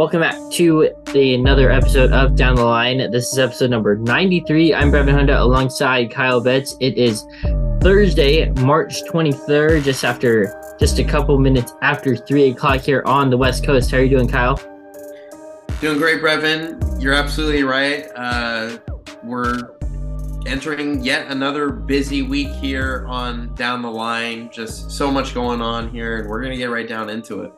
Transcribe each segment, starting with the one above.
welcome back to the another episode of Down the Line. This is episode number 93. I'm Breven Honda alongside Kyle Betts. It is Thursday, March 23rd, just after just a couple minutes after three o'clock here on the West Coast. How are you doing, Kyle? Doing great, Breven. You're absolutely right. Uh, we're entering yet another busy week here on Down the Line. Just so much going on here, and we're gonna get right down into it.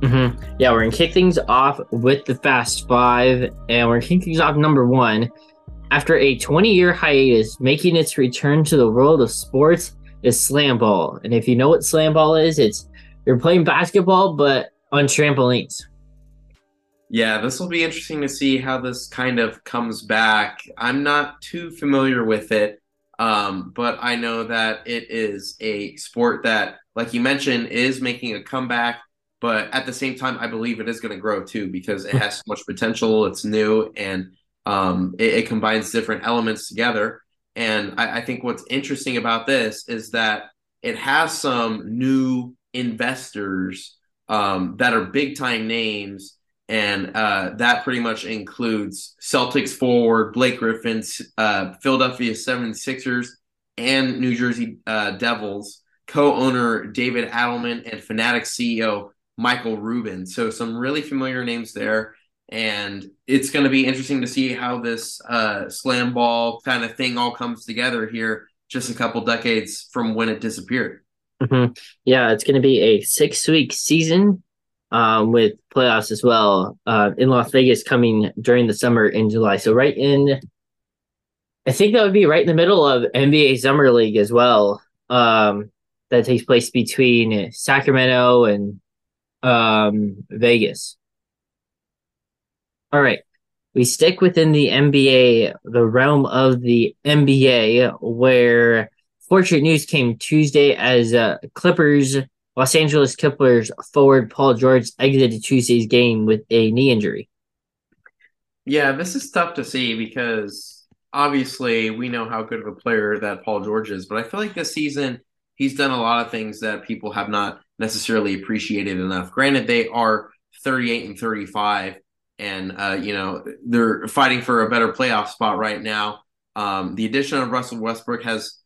Mm-hmm. Yeah, we're gonna kick things off with the Fast Five, and we're gonna kick things off number one. After a 20 year hiatus, making its return to the world of sports is slam ball. And if you know what slam ball is, it's you're playing basketball but on trampolines. Yeah, this will be interesting to see how this kind of comes back. I'm not too familiar with it, um, but I know that it is a sport that, like you mentioned, is making a comeback but at the same time, I believe it is going to grow too because it has so much potential. It's new and um, it, it, combines different elements together. And I, I think what's interesting about this is that it has some new investors um, that are big time names. And uh, that pretty much includes Celtics forward Blake Griffin, uh, Philadelphia 76ers, and New Jersey uh, Devils co owner David Adelman and Fanatics CEO Michael Rubin. So some really familiar names there. And it's going to be interesting to see how this uh, slam ball kind of thing all comes together here just a couple decades from when it disappeared. Mm-hmm. Yeah, it's going to be a six week season um, with playoffs as well uh, in Las Vegas coming during the summer in July. So, right in, I think that would be right in the middle of NBA Summer League as well. Um, that takes place between Sacramento and um, Vegas. All right. We stick within the NBA, the realm of the NBA, where fortunate news came Tuesday as uh, Clippers, Los Angeles Clippers forward Paul George exited Tuesday's game with a knee injury. Yeah, this is tough to see because obviously we know how good of a player that Paul George is, but I feel like this season he's done a lot of things that people have not necessarily appreciated enough. Granted, they are 38 and 35, and uh, you know they're fighting for a better playoff spot right now. Um, the addition of Russell Westbrook has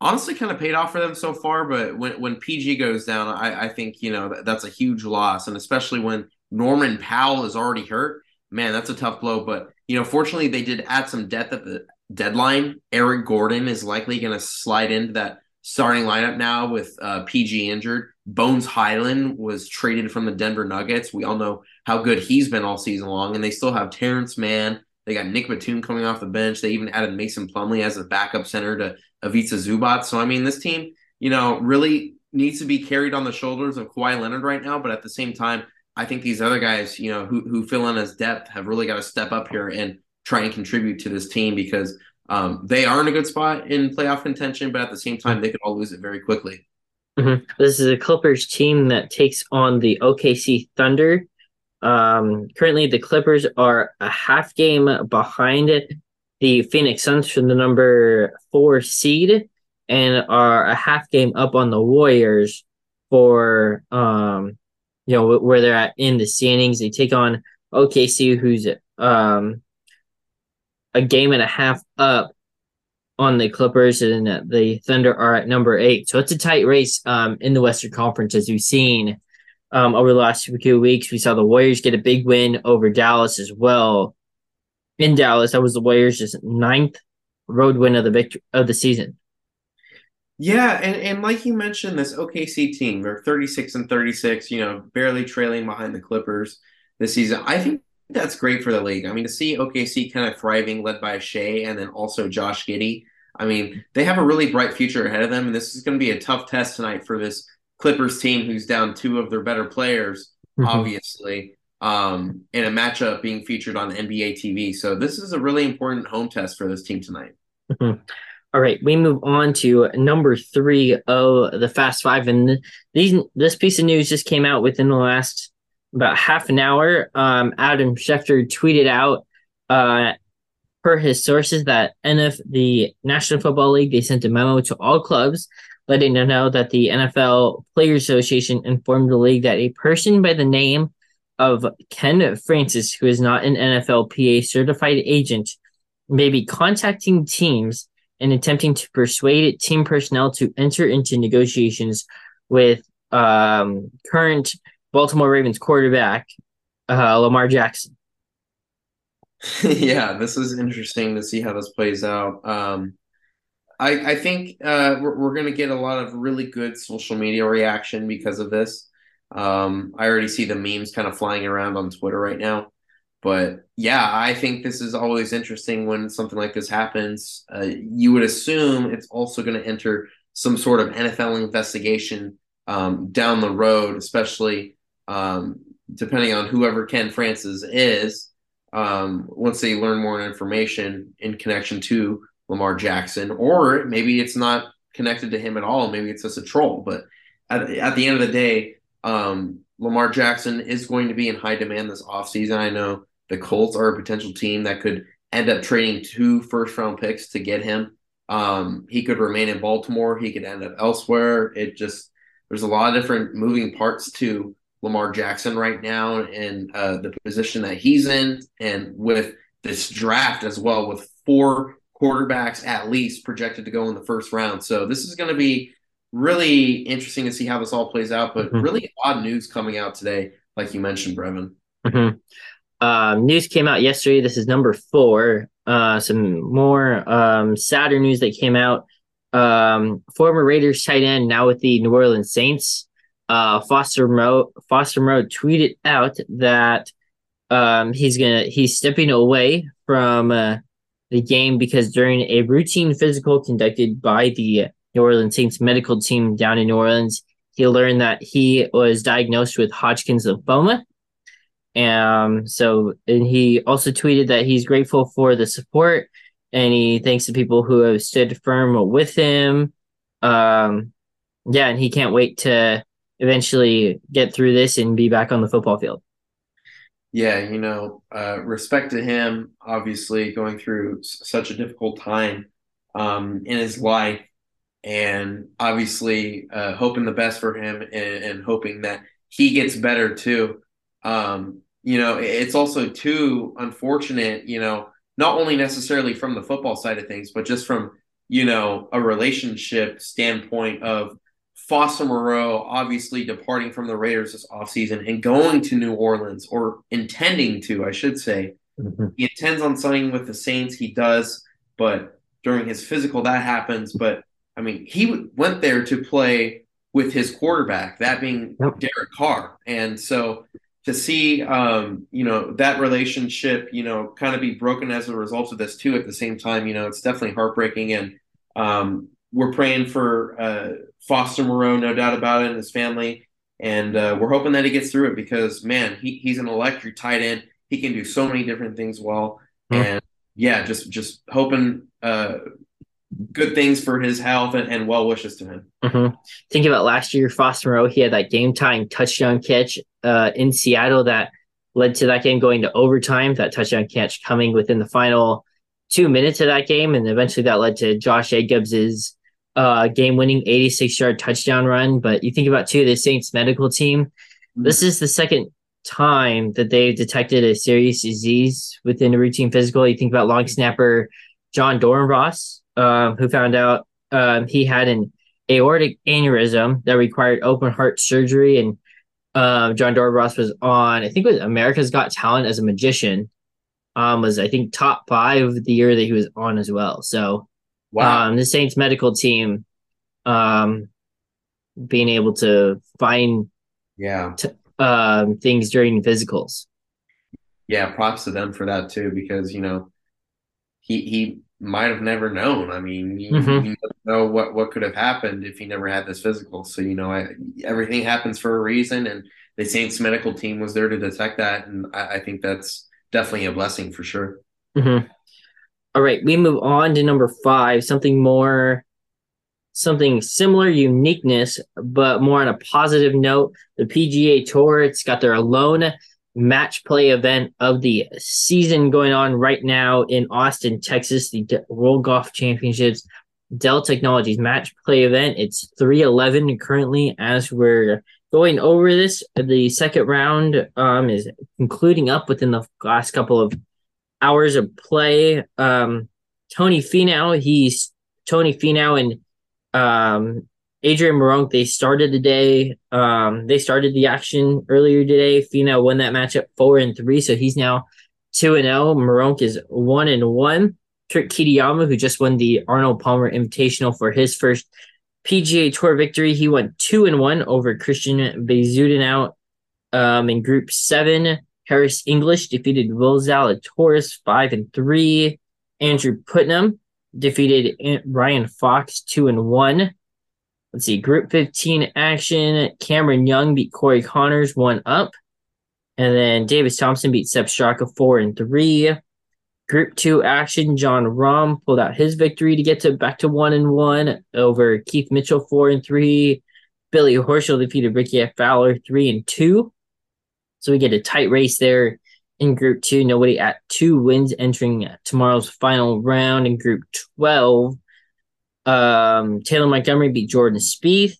honestly kind of paid off for them so far. But when when PG goes down, I, I think you know that, that's a huge loss, and especially when Norman Powell is already hurt, man, that's a tough blow. But you know, fortunately, they did add some depth at the deadline. Eric Gordon is likely going to slide into that starting lineup now with uh, PG injured. Bones Hyland was traded from the Denver Nuggets. We all know how good he's been all season long, and they still have Terrence Mann. They got Nick Batum coming off the bench. They even added Mason Plumlee as a backup center to Ivica Zubac. So I mean, this team, you know, really needs to be carried on the shoulders of Kawhi Leonard right now. But at the same time, I think these other guys, you know, who who fill in as depth, have really got to step up here and try and contribute to this team because um, they are in a good spot in playoff contention, but at the same time, they could all lose it very quickly. Mm-hmm. This is a Clippers team that takes on the OKC Thunder. Um, currently, the Clippers are a half game behind the Phoenix Suns for the number four seed and are a half game up on the Warriors for um, you know where they're at in the standings. They take on OKC, who's um a game and a half up on the Clippers, and the Thunder are at number eight. So it's a tight race um, in the Western Conference, as we've seen um, over the last few weeks. We saw the Warriors get a big win over Dallas as well. In Dallas, that was the Warriors' ninth road win of the victory of the season. Yeah, and, and like you mentioned, this OKC team, they're 36 and 36, you know, barely trailing behind the Clippers this season. I think that's great for the league. I mean, to see OKC kind of thriving, led by Shai and then also Josh Giddey. I mean, they have a really bright future ahead of them, and this is going to be a tough test tonight for this Clippers team, who's down two of their better players, mm-hmm. obviously, um, in a matchup being featured on NBA TV. So this is a really important home test for this team tonight. Mm-hmm. All right, we move on to number three of the Fast Five, and these this piece of news just came out within the last about half an hour, um, Adam Schefter tweeted out, uh, per his sources, that NF the National Football League they sent a memo to all clubs, letting them know that the NFL Players Association informed the league that a person by the name of Ken Francis, who is not an NFLPA certified agent, may be contacting teams and attempting to persuade team personnel to enter into negotiations with um, current Baltimore Ravens quarterback uh, Lamar Jackson. yeah, this is interesting to see how this plays out. Um, I, I think uh, we're, we're going to get a lot of really good social media reaction because of this. Um, I already see the memes kind of flying around on Twitter right now. But yeah, I think this is always interesting when something like this happens. Uh, you would assume it's also going to enter some sort of NFL investigation um, down the road, especially um, depending on whoever Ken Francis is. Um, once they learn more information in connection to Lamar Jackson, or maybe it's not connected to him at all. Maybe it's just a troll. But at, at the end of the day, um, Lamar Jackson is going to be in high demand this offseason. I know the Colts are a potential team that could end up trading two first round picks to get him. Um, he could remain in Baltimore. He could end up elsewhere. It just there's a lot of different moving parts to Lamar Jackson right now and uh, the position that he's in, and with this draft as well, with four quarterbacks at least projected to go in the first round. So this is going to be really interesting to see how this all plays out. But mm-hmm. really odd news coming out today, like you mentioned, Breven. Mm-hmm. Um, news came out yesterday. This is number four. Uh, some more um, sadder news that came out. Um, former Raiders tight end, now with the New Orleans Saints, uh, Foster Moreau, Foster Moreau tweeted out that um, he's gonna he's stepping away from uh, the game because during a routine physical conducted by the New Orleans Saints medical team down in New Orleans, he learned that he was diagnosed with Hodgkin's lymphoma um, so, and he also tweeted that he's grateful for the support and he thanks the people who have stood firm with him. Um, yeah, and he can't wait to eventually get through this and be back on the football field. Yeah, you know, uh, respect to him, obviously going through such a difficult time um, in his life, and obviously uh, hoping the best for him and, and hoping that he gets better too. Um, you know, it's also too unfortunate, you know, not only necessarily from the football side of things, but just from, you know, a relationship standpoint of Foster Moreau obviously departing from the Raiders this offseason and going to New Orleans or intending to, I should say. Mm-hmm. He intends on signing with the Saints. He does, but during his physical, that happens. But I mean, he went there to play with his quarterback, that being yep. Derek Carr. And so to see um, you know that relationship you know kind of be broken as a result of this too at the same time you know it's definitely heartbreaking and um, we're praying for uh, foster moreau no doubt about it and his family and uh, we're hoping that he gets through it because man he, he's an electric tight end he can do so many different things well mm-hmm. and yeah just just hoping uh, good things for his health and, and well wishes to him. Mm-hmm. Think about last year, Foster Moreau. He had that game time touchdown catch uh, in Seattle that led to that game going to overtime. That touchdown catch coming within the final two minutes of that game, and eventually that led to Josh Jacobs's uh, game-winning 86-yard touchdown run. But you think about too the Saints medical team. Mm-hmm. This is the second time that they've detected a serious disease within a routine physical. You think about long snapper Jon Dorenbos, um, who found out um, he had an aortic aneurysm that required open heart surgery. And uh, Jon Dorenbos was on, I think it was America's Got Talent as a magician. Um, was I think top five the year that he was on as well. So, wow, um, the Saints medical team, um, being able to find yeah t- um, things during physicals. Yeah, props to them for that too, because you know he he might have never known. I mean, you, mm-hmm. you know what what could have happened if he never had this physical. So you know, I, everything happens for a reason, and the Saints medical team was there to detect that, and I, I think that's definitely a blessing for sure. Mm-hmm. All right, we move on to number five. Something more, something similar uniqueness, but more on a positive note. The PGA Tour. It's got their alone match play event of the season going on right now in Austin, Texas, the World Golf Championships. Dell Technologies match play event. It's 311 currently as we're going over this, the second round um, is concluding up within the last couple of hours of play. Um, Tony Finau, he's Tony Finau and um, Adrian Meronk, they started the day. Um, they started the action earlier today. Finau won that matchup four and three, so he's now two and zero. Meronk is one and one. Kurt Kitayama, who just won the Arnold Palmer Invitational for his first PGA Tour victory, he went two and one over Christian Bezuidenhout um, in Group Seven. Harris English defeated Will Zalatoris five and three. Andrew Putnam defeated Ryan Fox two and one. Let's see, Group 15 action. Cameron Young beat Corey Conners one up. And then Davis Thompson beat Sepp Straka four and three. Group two action, Jon Rahm pulled out his victory to get to back to one and one over Keith Mitchell four and three. Billy Horschel defeated Rickie F. Fowler three and two. So we get a tight race there in Group two. Nobody at two wins entering tomorrow's final round in Group 12. Um, Taylor Montgomery beat Jordan Spieth.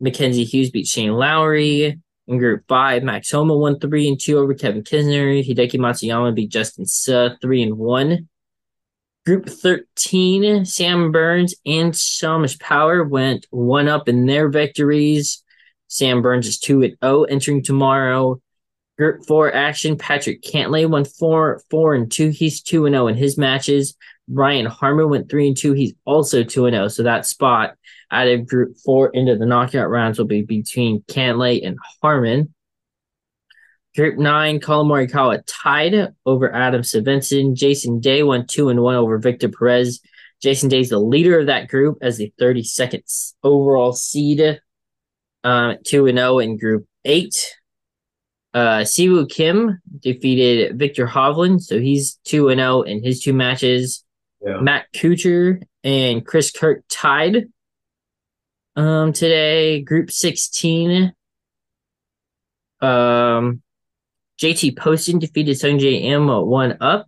Mackenzie Hughes beat Shane Lowry. In Group 5, Max Homa won 3 and 2 over Kevin Kisner. Hideki Matsuyama beat Justin Suh 3 and 1. Group 13, Sam Burns and Seamus Power went one up in their victories. Sam Burns is 2 and 0 entering tomorrow. Group 4 action, Patrick Cantlay won 4 4 and 2. He's 2 and 0 in his matches. Ryan Harman went 3 and 2. He's also 2 and 0. So that spot out of Group 4 into the knockout rounds will be between Cantlay and Harman. Group 9, Collin Morikawa tied over Adam Svensson. Jason Day won 2 and 1 over Victor Perez. Jason Day is the leader of that group as the 32nd overall seed. Uh, 2 and 0 in Group 8. Uh, Siwoo Kim defeated Viktor Hovland, so he's 2 and 0 in his two matches. Yeah. Matt Kuchar and Chris Kirk tied um, today. Group 16. Um, JT Poston defeated Sungjae Im one up.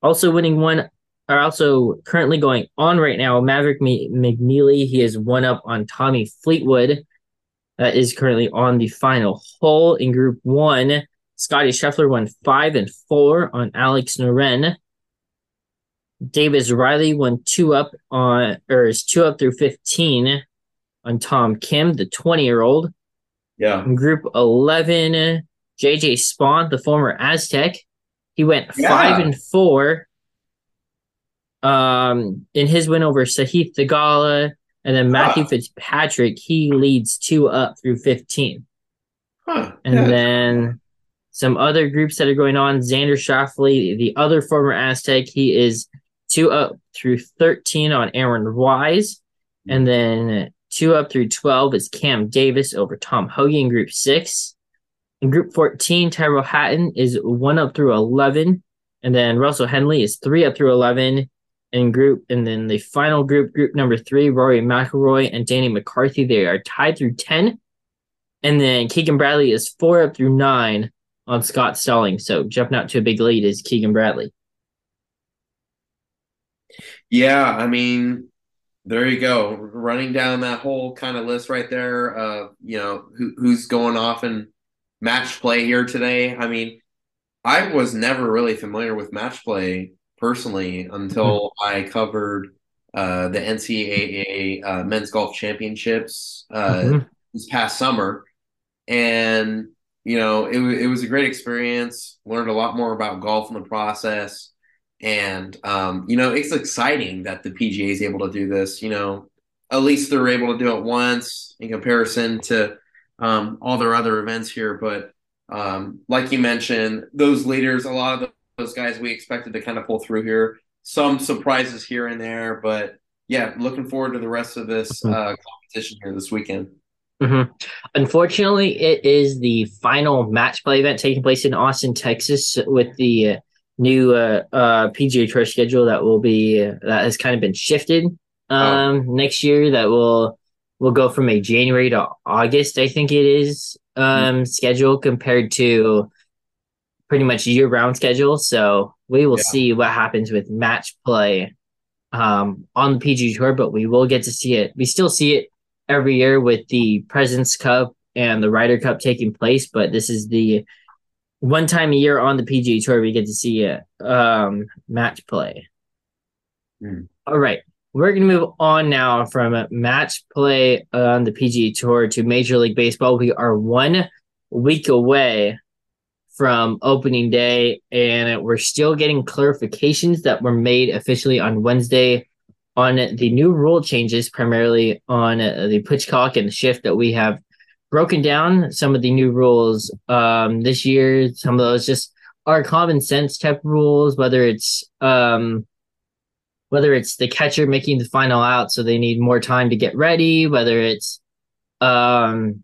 Also winning one are also currently going on right now. Maverick McNeely, he is one up on Tommy Fleetwood. That is currently on the final hole in Group One. Scotty Scheffler won five and four on Alex Noren. Davis Riley won two up on or is two up through fifteen on Tom Kim, the 20 year old. Yeah. In group 11, JJ Spaun, the former Aztec. He went yeah. five and four um, in his win over Sahith Theegala. And then Matthew huh. Fitzpatrick, he leads two up through 15. Huh. And yeah. then some other groups that are going on. Xander Schauffele, the other former Aztec, he is two up through 13 on Aaron Wise. And then Two up through 12 is Cam Davis over Tom Hoge in Group 6. In Group 14, Tyrell Hatton is one up through 11. And then Russell Henley is three up through 11 in group. And then the final group, group number three, Rory McIlroy and Danny McCarthy, they are tied through 10. And then Keegan Bradley is four up through nine on Scott Stallings. So jumping out to a big lead is Keegan Bradley. Yeah, I mean, there you go. Running down that whole kind of list right there of, you know, who, who's going off in match play here today. I mean, I was never really familiar with match play personally until mm-hmm. I covered uh, the NCAA uh, men's golf championships uh, mm-hmm. this past summer. And, you know, it, it was a great experience. Learned a lot more about golf in the process. And um, you know, it's exciting that the PGA is able to do this. You know, at least they're able to do it once in comparison to um, all their other events here. But um, like you mentioned, those leaders, a lot of those guys we expected to kind of pull through here. Some surprises here and there, but yeah, looking forward to the rest of this mm-hmm. uh, competition here this weekend. Mm-hmm. Unfortunately, it is the final match play event taking place in Austin, Texas, with the new uh, uh, PGA Tour schedule that will be that has kind of been shifted oh. um, oh. next year. That will will go from a January to August, I think it is um, mm-hmm. schedule compared to pretty much year round schedule. So we will yeah. see what happens with match play um, on the PGA Tour, but we will get to see it. We still see it every year with the Presidents Cup and the Ryder Cup taking place, but this is the one time a year on the PGA Tour we get to see a um, match play. Mm. All right, we're gonna move on now from match play on the PGA Tour to Major League Baseball. We are one week away from opening day, and we're still getting clarifications that were made officially on Wednesday on the new rule changes, primarily on the pitch clock and the shift that we have broken down some of the new rules um, this year. Some of those just are common sense type rules, whether it's um, whether it's the catcher making the final out, so they need more time to get ready, whether it's um,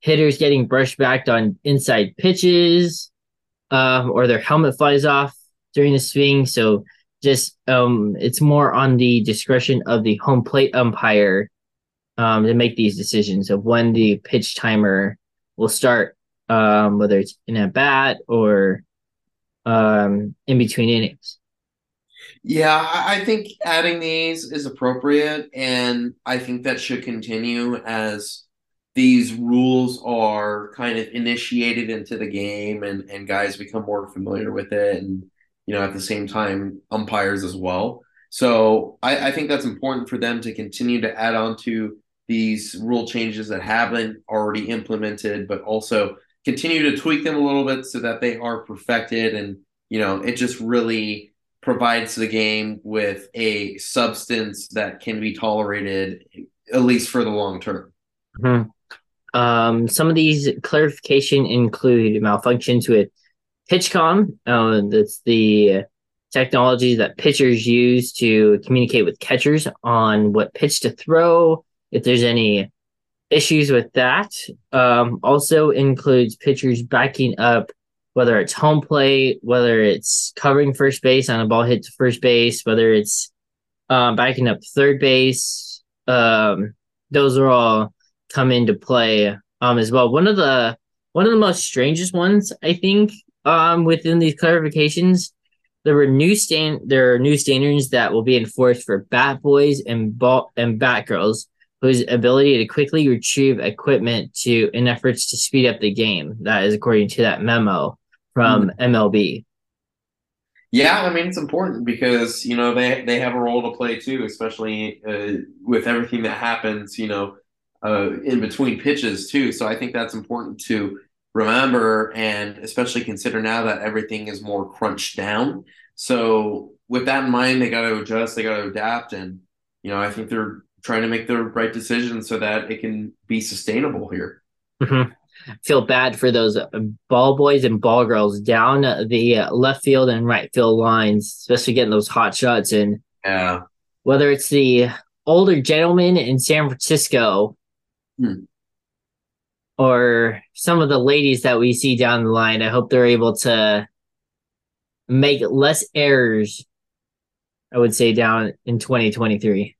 hitters getting brushed back on inside pitches, um, or their helmet flies off during the swing. So just um, it's more on the discretion of the home plate umpire um, to make these decisions of when the pitch timer will start, um, whether it's in a bat or um, in between innings. Yeah, I think adding these is appropriate, and I think that should continue as these rules are kind of initiated into the game and, and guys become more familiar with it and you know at the same time umpires as well so I, I think that's important for them to continue to add on to these rule changes that haven't already implemented but also continue to tweak them a little bit so that they are perfected and you know it just really provides the game with a substance that can be tolerated at least for the long term mm-hmm. Um, some of these clarification include malfunctions with PitchCom. Uh, that's the technology that pitchers use to communicate with catchers on what pitch to throw. If there's any issues with that, um, also includes pitchers backing up, whether it's home plate, whether it's covering first base on a ball hit to first base, whether it's um, backing up third base. Um, those are all come into play um as well. One of the one of the most strangest ones, I think, um within these clarifications, there were new stand there are new standards that will be enforced for bat boys and ball and bat girls whose ability to quickly retrieve equipment to in efforts to speed up the game. That is according to that memo from mm. MLB. Yeah, I mean it's important because you know they they have a role to play too, especially uh, with everything that happens. You know, uh, in between pitches too. So I think that's important to remember and especially consider now that everything is more crunched down. So with that in mind, they got to adjust, they got to adapt, and you know I think they're trying to make the right decision so that it can be sustainable here. Mm-hmm. Feel bad for those ball boys and ball girls down the left field and right field lines, especially getting those hot shots and yeah. Whether it's the older gentleman in San Francisco Hmm. Or some of the ladies that we see down the line, I hope they're able to make less errors, I would say, down in 2023.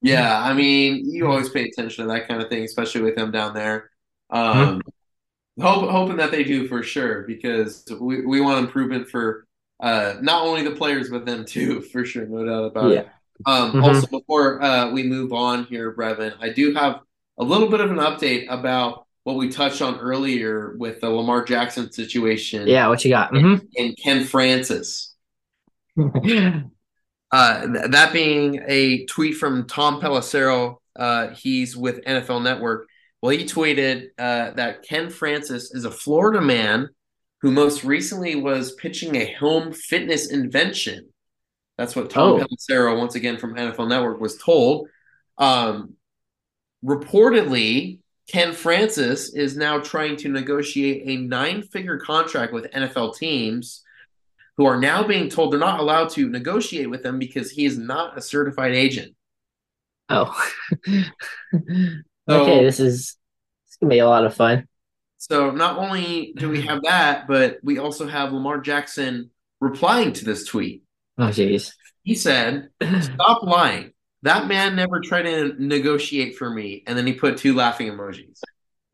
Yeah, I mean, you always pay attention to that kind of thing, especially with them down there. Um, hmm. hope, hoping that they do for sure, because we, we want improvement for uh, not only the players, but them too, for sure, no doubt about yeah. it. Um, mm-hmm. Also, before uh, we move on here, Breven, I do have a little bit of an update about what we touched on earlier with the Lamar Jackson situation. Yeah, what you got? Mm-hmm. And Ken Francis. uh, th- that being a tweet from Tom Pelissero. Uh, he's with NFL Network. Well, he tweeted uh, that Ken Francis is a Florida man who most recently was pitching a home fitness invention. That's what Tom oh. Pelissero, once again from NFL Network, was told. Um, reportedly, Ken Francis is now trying to negotiate a nine figure contract with NFL teams who are now being told they're not allowed to negotiate with them because he is not a certified agent. Oh. okay, this is this gonna be a lot of fun. So not only do we have that, but we also have Lamar Jackson replying to this tweet. Oh jeez. He said, Stop lying. That man never tried to negotiate for me. And then he put two laughing emojis.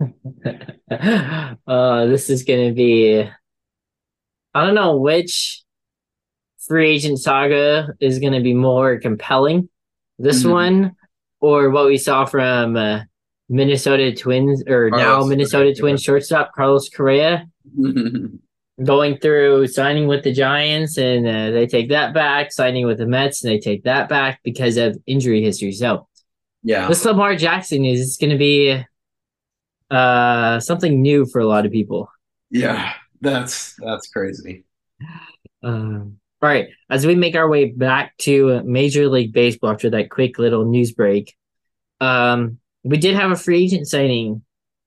uh, this is going to be. I don't know which free agent saga is going to be more compelling. This mm-hmm. one or what we saw from uh, Minnesota Twins or now Minnesota Correa. Twins shortstop Carlos Correa going through signing with the Giants and uh, they take that back, signing with the Mets and they take that back because of injury history. So yeah. this Lamar Jackson is going to be uh something new for a lot of people. Yeah. That's that's crazy. Um, all right, as we make our way back to Major League Baseball after that quick little news break, um, we did have a free agent signing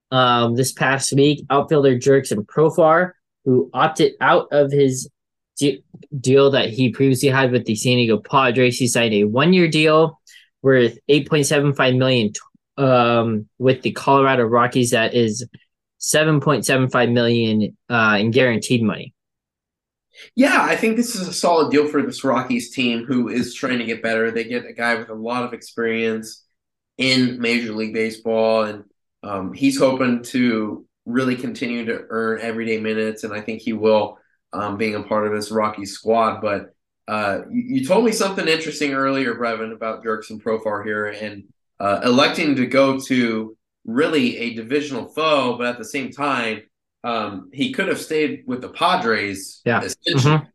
um, this past week. Outfielder Jurickson Profar, who opted out of his de- deal that he previously had with the San Diego Padres, he signed a one-year deal worth eight point seven five million um, with the Colorado Rockies. That is seven point seven five million uh, in guaranteed money. Yeah, I think this is a solid deal for this Rockies team who is trying to get better. They get a guy with a lot of experience in Major League Baseball, and um, he's hoping to really continue to earn everyday minutes, and I think he will, um, being a part of this Rockies squad. But uh, you, you told me something interesting earlier, Breven, about Jurickson Profar here, and uh, electing to go to really a divisional foe, but at the same time, um, he could have stayed with the Padres. Yeah. essentially. Mhm.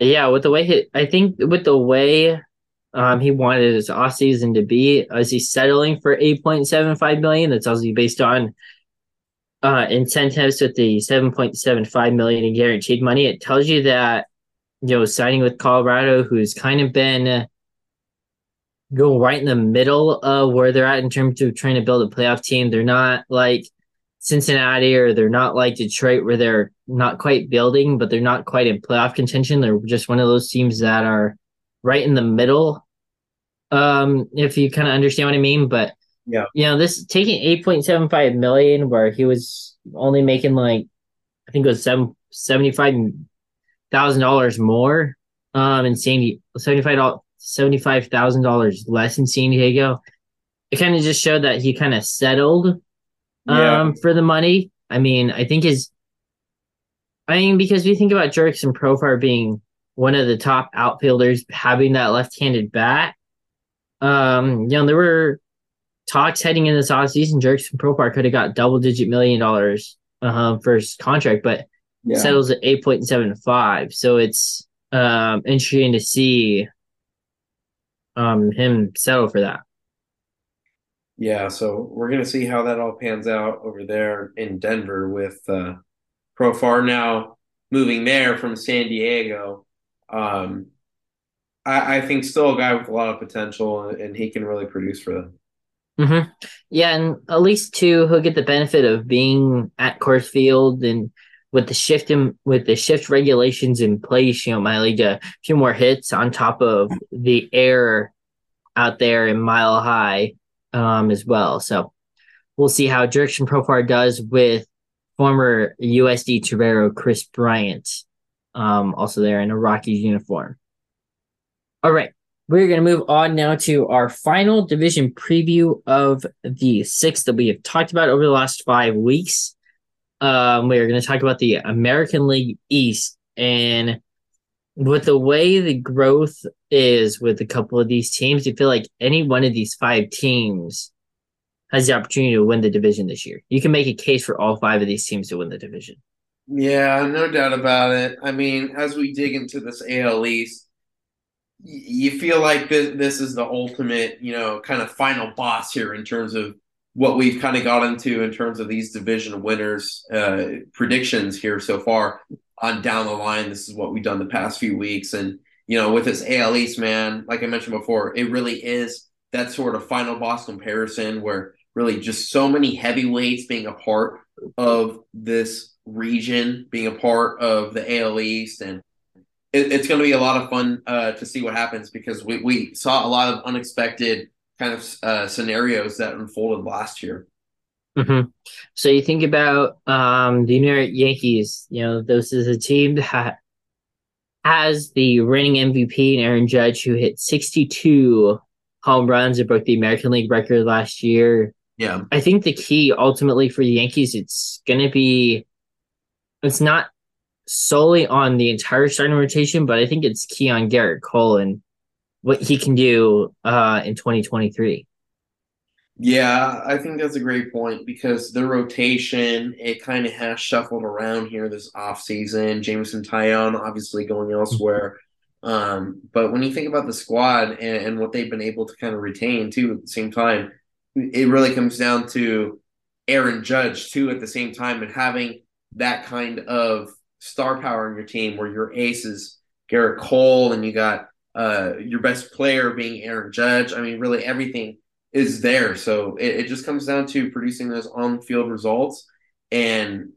Yeah, with the way he, I think with the way um he wanted his off season to be, is he settling for eight point seven five million? That's obviously based on uh incentives with the seven point seven five million in guaranteed money. It tells you that you know signing with Colorado, who's kind of been going right in the middle of where they're at in terms of trying to build a playoff team. They're not like Cincinnati or they're not like Detroit where they're not quite building, but they're not quite in playoff contention. They're just one of those teams that are right in the middle. Um, if you kind of understand what I mean, but Yeah. you know, this taking eight point seven five million where he was only making like I think it was seven seventy five thousand dollars more um in San Diego seventy five seventy five thousand dollars less in San Diego. It kind of just showed that he kind of settled Yeah. um for the money. I mean, I think his I mean, because we think about Jurickson Profar being one of the top outfielders having that left-handed bat. Um, you know, there were talks heading in this offseason, Jurickson Profar could have got double-digit million dollars uh, for his contract, but Yeah. settles at 8.75. So it's um interesting to see um him settle for that. Yeah, so we're gonna see how that all pans out over there in Denver with uh, Profar now moving there from San Diego. Um, I, I think still a guy with a lot of potential, and he can really produce for them. Mm-hmm. Yeah, and at least two he'll get the benefit of being at Coors Field and with the shift in with the shift regulations in place, you know, to a few more hits on top of the air out there in Mile High um, as well. So we'll see how Jurickson Profar does with former USD Torero Kris Bryant, um, also there in a Rockies uniform. All right. We're going to move on now to our final division preview of the six that we have talked about over the last five weeks. Um, we are going to talk about the American League East. And with the way the growth is with a couple of these teams, you feel like any one of these five teams has the opportunity to win the division this year. You can make a case for all five of these teams to win the division. Yeah, no doubt about it. I mean, as we dig into this AL East, you feel like this this is the ultimate, you know, kind of final boss here in terms of what we've kind of got into in terms of these division winners uh, predictions here so far on down the line. This is what we've done the past few weeks, and you know, with this AL East, man, like I mentioned before, it really is that sort of final boss comparison where really just so many heavyweights being a part of this region, being a part of the AL East, and it, it's going to be a lot of fun uh, to see what happens because we, we saw a lot of unexpected kind of uh, scenarios that unfolded last year. hmm So you think about um, the New York Yankees. You know, this is a team that has the reigning MVP and Aaron Judge, who hit 62 home runs and broke the American League record last year. Yeah, I think the key ultimately for the Yankees, it's going to be, it's not solely on the entire starting rotation, but I think it's key on Gerrit Cole and what he can do uh, in 2023. Yeah, I think that's a great point because the rotation, it kind of has shuffled around here this offseason. Jameson Taillon obviously going elsewhere. Um, but when you think about the squad and, and, what they've been able to kind of retain too at the same time, it really comes down to Aaron Judge too at the same time and having that kind of star power in your team where your ace is Gerrit Cole and you got uh, your best player being Aaron Judge. I mean, really everything is there. So it, it just comes down to producing those on field results. And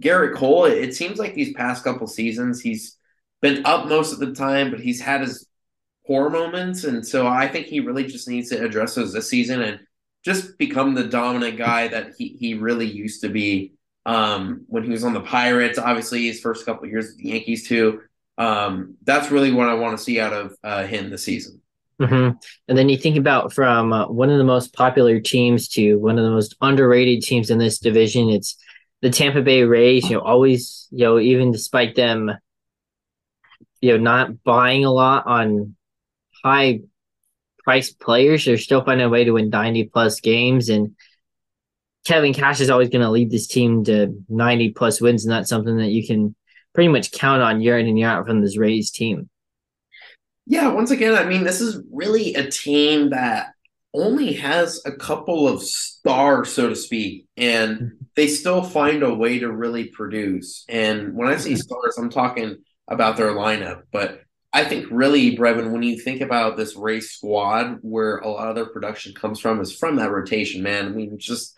Gerrit Cole, it, it seems like these past couple seasons, he's been up most of the time, but he's had his poor moments. And so I think he really just needs to address those this season and just become the dominant guy that he, he really used to be um, when he was on the Pirates. Obviously, his first couple years with the Yankees, too. Um, that's really what I want to see out of uh, him this season. Mm-hmm. And then you think about from uh, one of the most popular teams to one of the most underrated teams in this division. It's the Tampa Bay Rays. You know, always you know even despite them, you know, not buying a lot on high price players, they're still finding a way to win ninety plus games. And Kevin Cash is always going to lead this team to ninety plus wins, and that's something that you can pretty much count on year in and year out from this Rays team. Yeah, once again, I mean, this is really a team that only has a couple of stars, so to speak, and mm-hmm. they still find a way to really produce. And when I say mm-hmm. stars, I'm talking about their lineup. But I think really, Breven, when you think about this race squad, where a lot of their production comes from, is from that rotation, man. I mean, just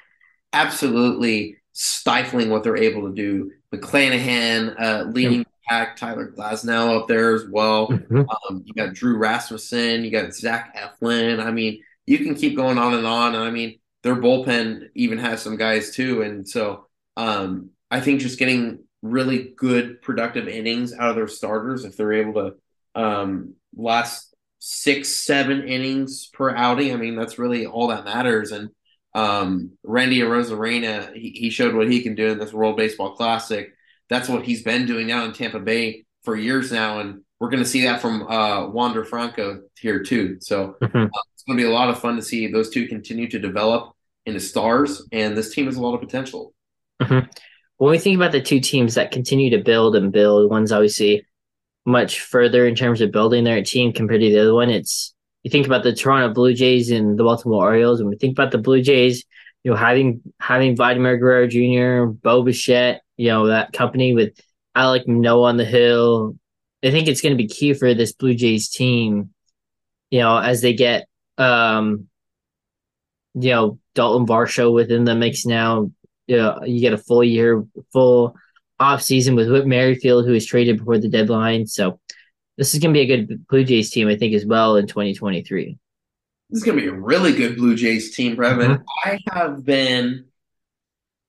absolutely stifling what they're able to do. McClanahan uh, leading pack, Tyler Glasnow up there as well. Mm-hmm. Um, you got Drew Rasmussen, you got Zach Eflin. I mean, you can keep going on and on. I mean, their bullpen even has some guys too. And so um, I think just getting really good productive innings out of their starters, if they're able to um, last six, seven innings per outing, I mean, that's really all that matters. And um, Randy Arozarena, he, he showed what he can do in this World Baseball Classic that's what he's been doing now in Tampa Bay for years now, and we're going to see that from uh, Wander Franco here too. So mm-hmm. uh, it's going to be a lot of fun to see those two continue to develop into stars, and this team has a lot of potential. Mm-hmm. When we think about the two teams that continue to build and build, one's obviously much further in terms of building their team compared to the other one. It's you think about the Toronto Blue Jays and the Baltimore Orioles, and we think about the Blue Jays, you know, having having Vladimir Guerrero Jr., Bo Bichette, you know, that company with Alek Manoah on the hill. I think it's going to be key for this Blue Jays team, you know, as they get, um, you know, Dalton Varsho within the mix now. You, know, you get a full year, full off season with Whit Merrifield, who was traded before the deadline. So this is going to be a good Blue Jays team, I think, as well in 2023. This is going to be a really good Blue Jays team, Breven. Mm-hmm. I have been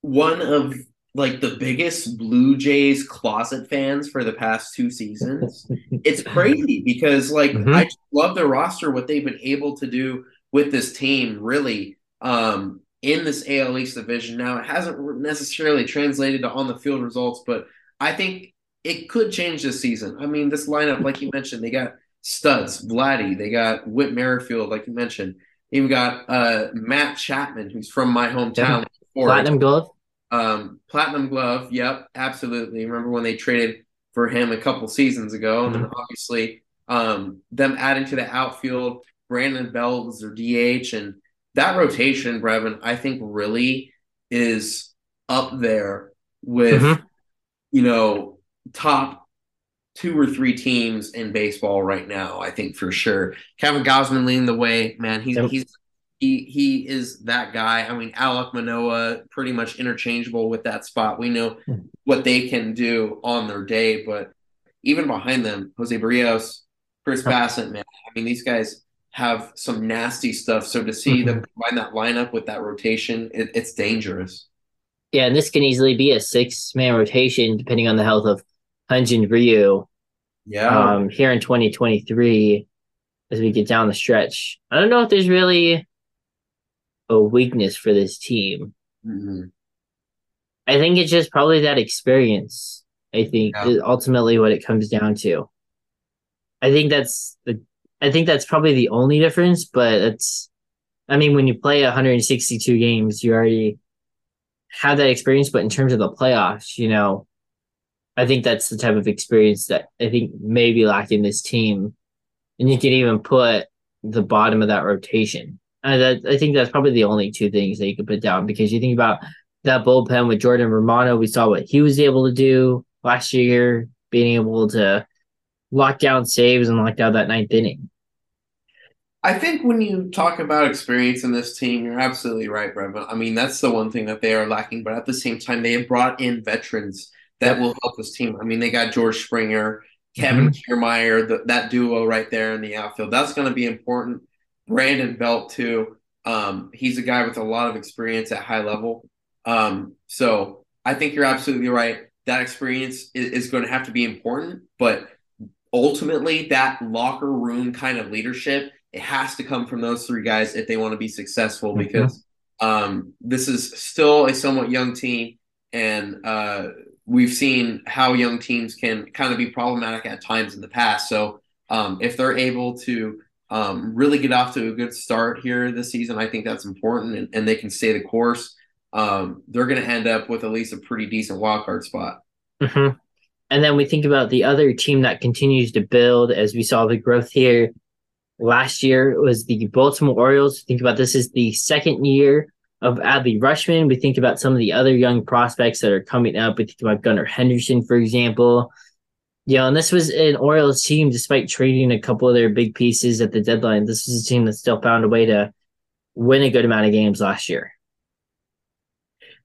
one of like the biggest Blue Jays closet fans for the past two seasons. it's crazy because like mm-hmm. I love their roster, what they've been able to do with this team, really, um, in this AL East division. Now it hasn't necessarily translated to on the field results, but I think it could change this season. I mean, this lineup, like you mentioned, they got studs, Vladdy, they got Whit Merrifield, like you mentioned. Even got uh, Matt Chapman, who's from my hometown. Platinum glove. Um, Platinum Glove, yep, absolutely. Remember when they traded for him a couple seasons ago, and then mm-hmm. obviously um, them adding to the outfield, Brandon Belt was their DH, and that rotation, Breven, I think really is up there with mm-hmm. you know top two or three teams in baseball right now. I think for sure. Kevin Gausman leading the way, man. He's yep. he's he he is that guy. I mean, Alek Manoah pretty much interchangeable with that spot. We know hmm. what they can do on their day, but even behind them, Jose Berrios, Chris Bassitt, man. I mean, these guys have some nasty stuff. So to see mm-hmm. them combine that lineup with that rotation, it, it's dangerous. Yeah, and this can easily be a six man rotation depending on the health of Hyun-Jin Ryu. Yeah. Um, here in 2023, as we get down the stretch, I don't know if there's really a weakness for this team. Mm-hmm. I think it's just probably that experience. I think yeah. is ultimately what it comes down to. I think that's the. I think that's probably the only difference, but it's I mean, when you play 162 games, you already have that experience. But in terms of the playoffs, you know, I think that's the type of experience that I think may be lacking this team. And you can even put the bottom of that rotation. And that, I think that's probably the only two things that you could put down because you think about that bullpen with Jordan Romano. We saw what he was able to do last year, being able to lock down saves and lock down that ninth inning. I think when you talk about experience in this team, you're absolutely right, Breven. I mean, that's the one thing that they are lacking, but at the same time, they have brought in veterans that will help this team. I mean, they got George Springer, Kevin mm-hmm. Kiermaier, the, that duo right there in the outfield. That's going to be important. Brandon Belt, too. Um, he's a guy with a lot of experience at high level. Um, so I think you're absolutely right. That experience is, is going to have to be important, but ultimately, that locker room kind of leadership it has to come from those three guys if they want to be successful mm-hmm. because um, this is still a somewhat young team and uh, we've seen how young teams can kind of be problematic at times in the past so um, if they're able to um, really get off to a good start here this season i think that's important and, and they can stay the course um, they're going to end up with at least a pretty decent wild card spot mm-hmm. and then we think about the other team that continues to build as we saw the growth here last year was the Baltimore Orioles. Think about this is the second year of Adley Rutschman. We think about some of the other young prospects that are coming up. We think about Gunnar Henderson, for example. Yeah, and this was an Orioles team, despite trading a couple of their big pieces at the deadline. This was a team that still found a way to win a good amount of games last year.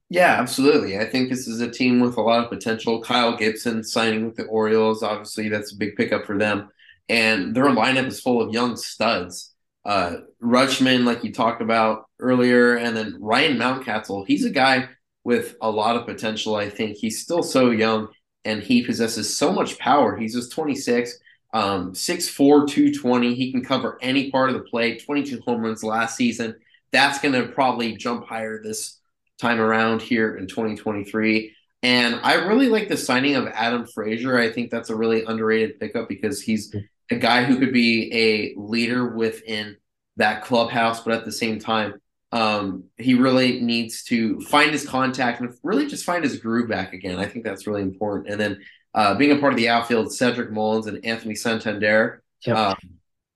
Yeah, absolutely. I think this is a team with a lot of potential. Kyle Gibson signing with the Orioles, obviously, that's a big pickup for them and their lineup is full of young studs. Uh, Rutschman, like you talked about earlier, and then Ryan Mountcastle. He's a guy with a lot of potential. I think he's still so young, and he possesses so much power. He's just 26, um, 6'4", 220. He can cover any part of the play. 22 home runs last season. That's going to probably jump higher this time around here in 2023. And I really like the signing of Adam Frazier. I think that's a really underrated pickup because he's a guy who could be a leader within that clubhouse, but at the same time, um, he really needs to find his contact and really just find his groove back again. I think that's really important. And then uh, being a part of the outfield, Cedric Mullins and Anthony Santander, yep. uh,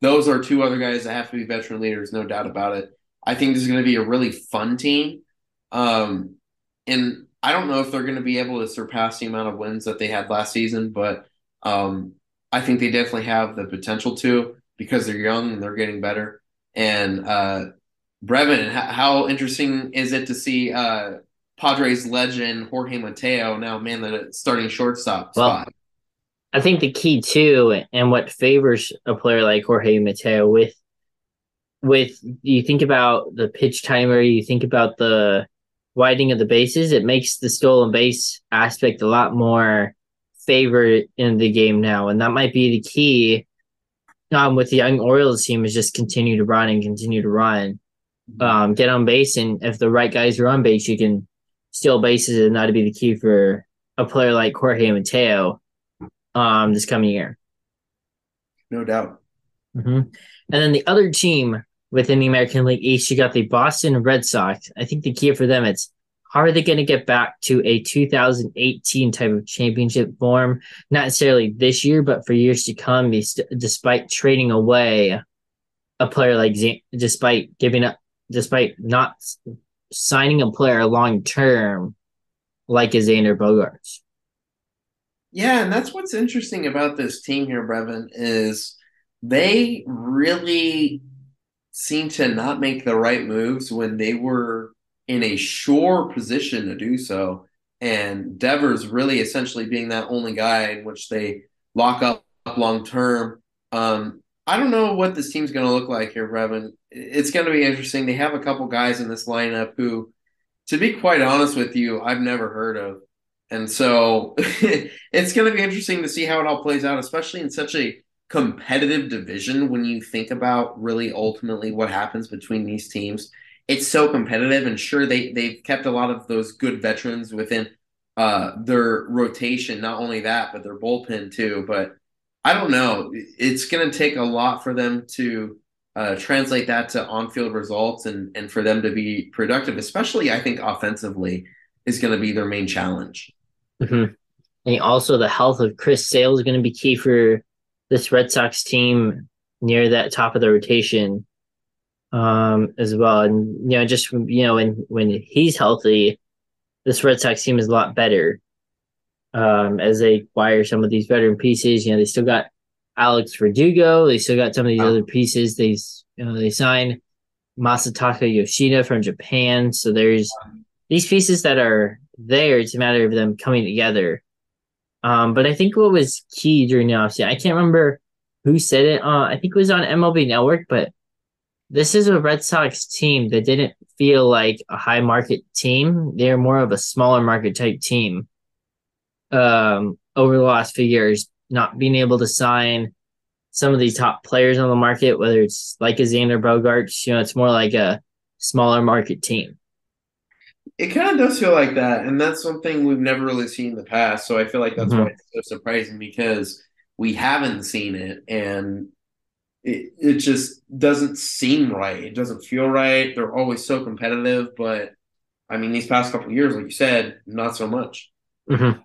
those are two other guys that have to be veteran leaders, no doubt about it. I think this is going to be a really fun team. Um, and I don't know if they're going to be able to surpass the amount of wins that they had last season, but um, I think they definitely have the potential to because they're young and they're getting better. And uh, Breven, how interesting is it to see uh, Padres legend Jorge Mateo now man the starting shortstop well? I think the key too, and what favors a player like Jorge Mateo with with you think about the pitch timer, you think about the widening of the bases, it makes the stolen base aspect a lot more favored in the game now, and that might be the key. Um, with the young Orioles team is just continue to run and continue to run, mm-hmm. um, get on base, and if the right guys are on base, you can steal bases, and that'd be the key for a player like Jorge Mateo, um, this coming year. No doubt. Mm-hmm. And then the other team within the American League East, you got the Boston Red Sox. I think the key for them it's how are they going to get back to a 2018 type of championship form? Not necessarily this year, but for years to come, despite trading away a player like Z- despite giving up, despite not signing a player long term like a Xander Bogaerts. Yeah, and that's what's interesting about this team here, Breven, is they really seem to not make the right moves when they were in a sure position to do so. And Devers really essentially being that only guy in which they lock up long term. Um, I don't know what this team's going to look like here, Breven. It's going to be interesting. They have a couple guys in this lineup who, to be quite honest with you, I've never heard of. And so it's going to be interesting to see how it all plays out, especially in such a competitive division when you think about really ultimately what happens between these teams it's so competitive, and sure they they've kept a lot of those good veterans within uh, their rotation. Not only that, but their bullpen too. But I don't know. It's going to take a lot for them to uh, translate that to on-field results and and for them to be productive, especially I think offensively, is going to be their main challenge. Mm-hmm. And also, the health of Chris Sale is going to be key for this Red Sox team near that top of the rotation um, as well. And you know, just you know, when when he's healthy, this Red Sox team is a lot better. Um, as they acquire some of these veteran pieces, you know, they still got Alex Verdugo. They still got some of these wow. other pieces. They you know they signed Masataka Yoshida from Japan. So there's these pieces that are there. It's a matter of them coming together. Um, but I think what was key during the offseason, I can't remember who said it. Uh, I think it was on MLB Network, but this is a Red Sox team that didn't feel like a high market team. They're more of a smaller market type team. Um, over the last few years, not being able to sign some of these top players on the market, whether it's like a Xander Bogaerts, you know, it's more like a smaller market team. It kind of does feel like that, and that's something we've never really seen in the past. So I feel like that's mm-hmm. why it's so surprising because we haven't seen it, and it, it just doesn't seem right. It doesn't feel right. They're always so competitive, but I mean, these past couple years, like you said, not so much. Mm-hmm.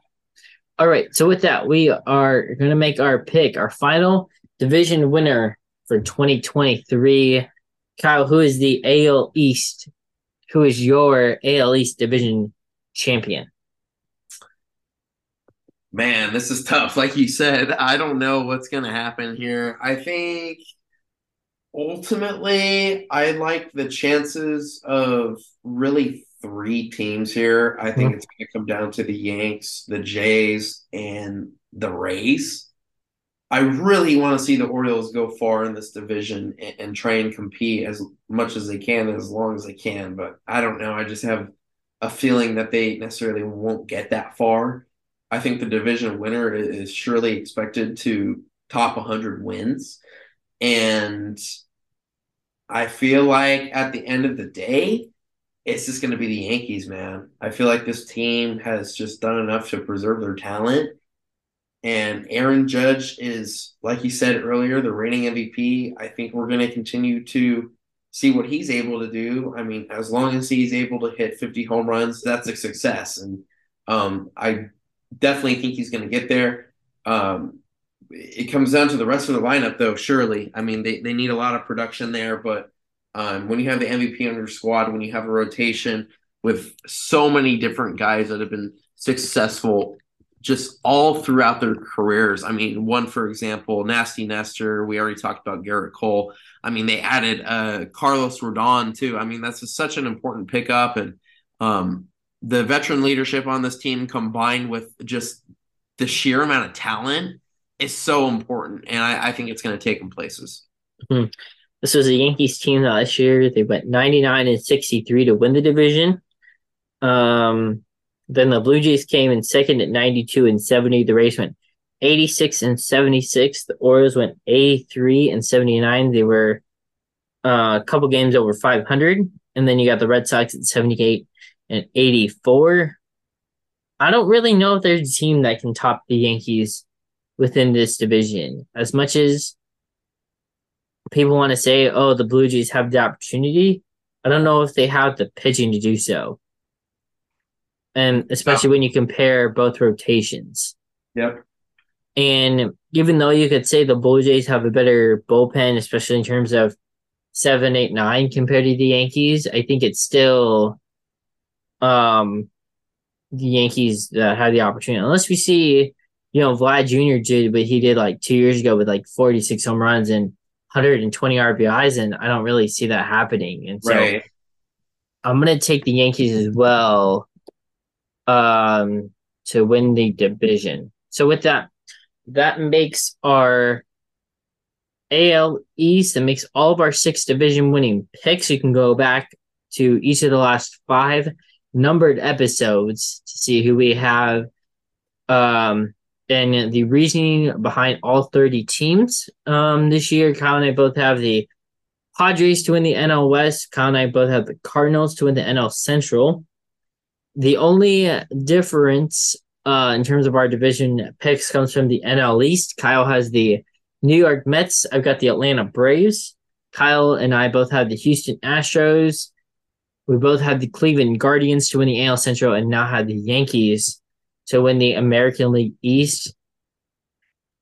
All right. So with that, we are going to make our pick, our final division winner for 2023. Kyle, who is the AL East? Who is your AL East division champion? Man, this is tough. Like you said, I don't know what's going to happen here. I think ultimately, I like the chances of really three teams here. I think mm-hmm. it's going to come down to the Yanks, the Jays, and the Rays. I really want to see the Orioles go far in this division and, and, try and compete as much as they can, as long as they can. But I don't know. I just have a feeling that they necessarily won't get that far. I think the division winner is surely expected to top 100 wins. And I feel like at the end of the day, it's just going to be the Yankees, man. I feel like this team has just done enough to preserve their talent. And Aaron Judge is, like you said earlier, the reigning MVP. I think we're going to continue to see what he's able to do. I mean, as long as he's able to hit 50 home runs, that's a success. And um, I definitely think he's going to get there. Um, it comes down to the rest of the lineup, though. Surely, I mean, they, they need a lot of production there, but um, when you have the MVP on your squad, when you have a rotation with so many different guys that have been successful just all throughout their careers. I mean, one for example, Nasty Nestor. We already talked about Gerrit Cole. I mean, they added uh, Carlos Rodon too. I mean, that's such an important pickup, and um, the veteran leadership on this team combined with just the sheer amount of talent is so important, and I, I think it's going to take them places. Mm-hmm. This was a Yankees team last year. They went 99 and 63 to win the division. Um, then the Blue Jays came in second at 92 and 70. The Rays went 86 and 76. The Orioles went 83 and 79. They were uh, a couple games over 500. And then you got the Red Sox at 78 and 84. I don't really know if there's a team that can top the Yankees within this division. As much as people want to say, oh, the Blue Jays have the opportunity, I don't know if they have the pitching to do so. And especially when you compare both rotations. Yep. And even though you could say the Blue Jays have a better bullpen, especially in terms of seven, eight, nine compared to the Yankees, I think it's still um the Yankees that had the opportunity. Unless we see, you know, Vlad Jr. did what he did like two years ago with like 46 home runs and 120 RBIs, and I don't really see that happening. And so right. I'm gonna take the Yankees as well um to win the division. So with that, that makes our AL East, that makes all of our six division winning picks. You can go back to each of the last five numbered episodes to see who we have um and the reasoning behind all 30 teams um this year. Kyle and i both have the padres to win the nl west. Kyle and i both have the cardinals to win the nl central. The only difference uh in terms of our division picks comes from the nl east. Kyle has the new york mets. I've got the atlanta braves. Kyle and I both have the Houston Astros. We both had the Cleveland Guardians to win the AL Central and now have the Yankees to win the American League East.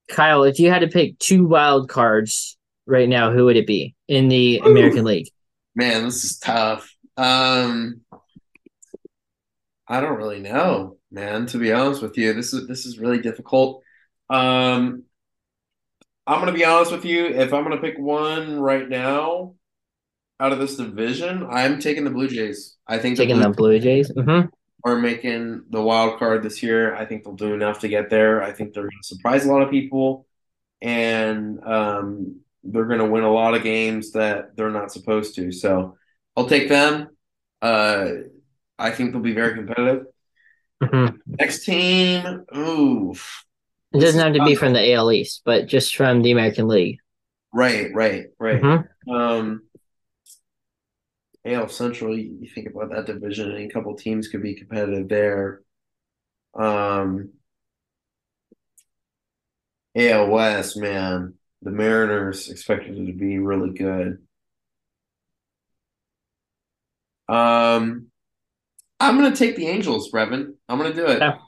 Kyle, if you had to pick two wild cards right now, who would it be in the Ooh. American League? Man, this is tough. Um I don't really know, man, to be honest with you. This is this is really difficult. Um I'm gonna be honest with you. If I'm gonna pick one right now out of this division, I'm taking the Blue Jays. I think taking the Blue, the Blue Jays mm-hmm. are making the wild card this year. I think they'll do enough to get there. I think they're gonna surprise a lot of people, and um, they're gonna win a lot of games that they're not supposed to. So I'll take them. Uh, I think they'll be very competitive. Mm-hmm. Next team, oof. It doesn't have to be from the AL East, but just from the American League. Right, right, right. Mm-hmm. Um, AL Central, you, you, think about that division, and a couple teams could be competitive there. Um, AL West, man, the Mariners expected it to be really good. Um, I'm gonna take the Angels, Breven. I'm gonna do it. Yeah.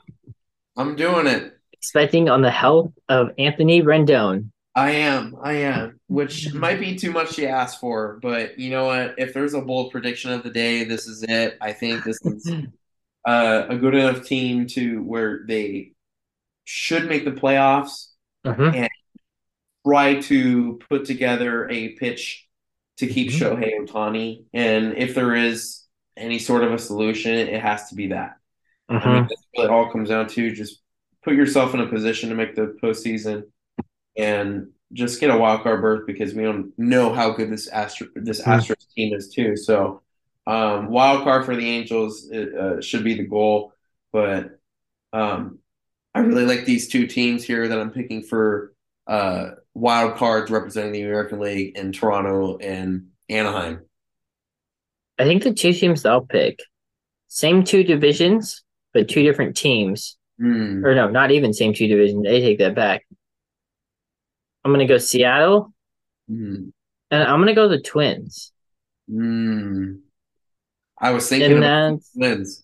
I'm doing it expecting on the health of Anthony Rendon. I am, I am, which might be too much to ask for, but you know what? If there's a bold prediction of the day, this is it. I think this is uh, a good enough team to where they should make the playoffs uh-huh. and try to put together a pitch to keep mm-hmm. Shohei Ohtani. And if there is any sort of a solution, it has to be that. Uh-huh. I mean, that's what it all comes down to. Just put yourself in a position to make the postseason and just get a wild card berth because we don't know how good this Astro this mm-hmm. Astros team is too. So um, wild card for the Angels uh, should be the goal, but um, I really like these two teams here that I'm picking for uh, wild cards representing the American League in Toronto and Anaheim. I think the two teams I'll pick, same two divisions, but two different teams. Mm. Or no, not even same two divisions. They take that back. I'm gonna go Seattle, mm. and I'm gonna go the Twins. Mm. I was thinking and Twins.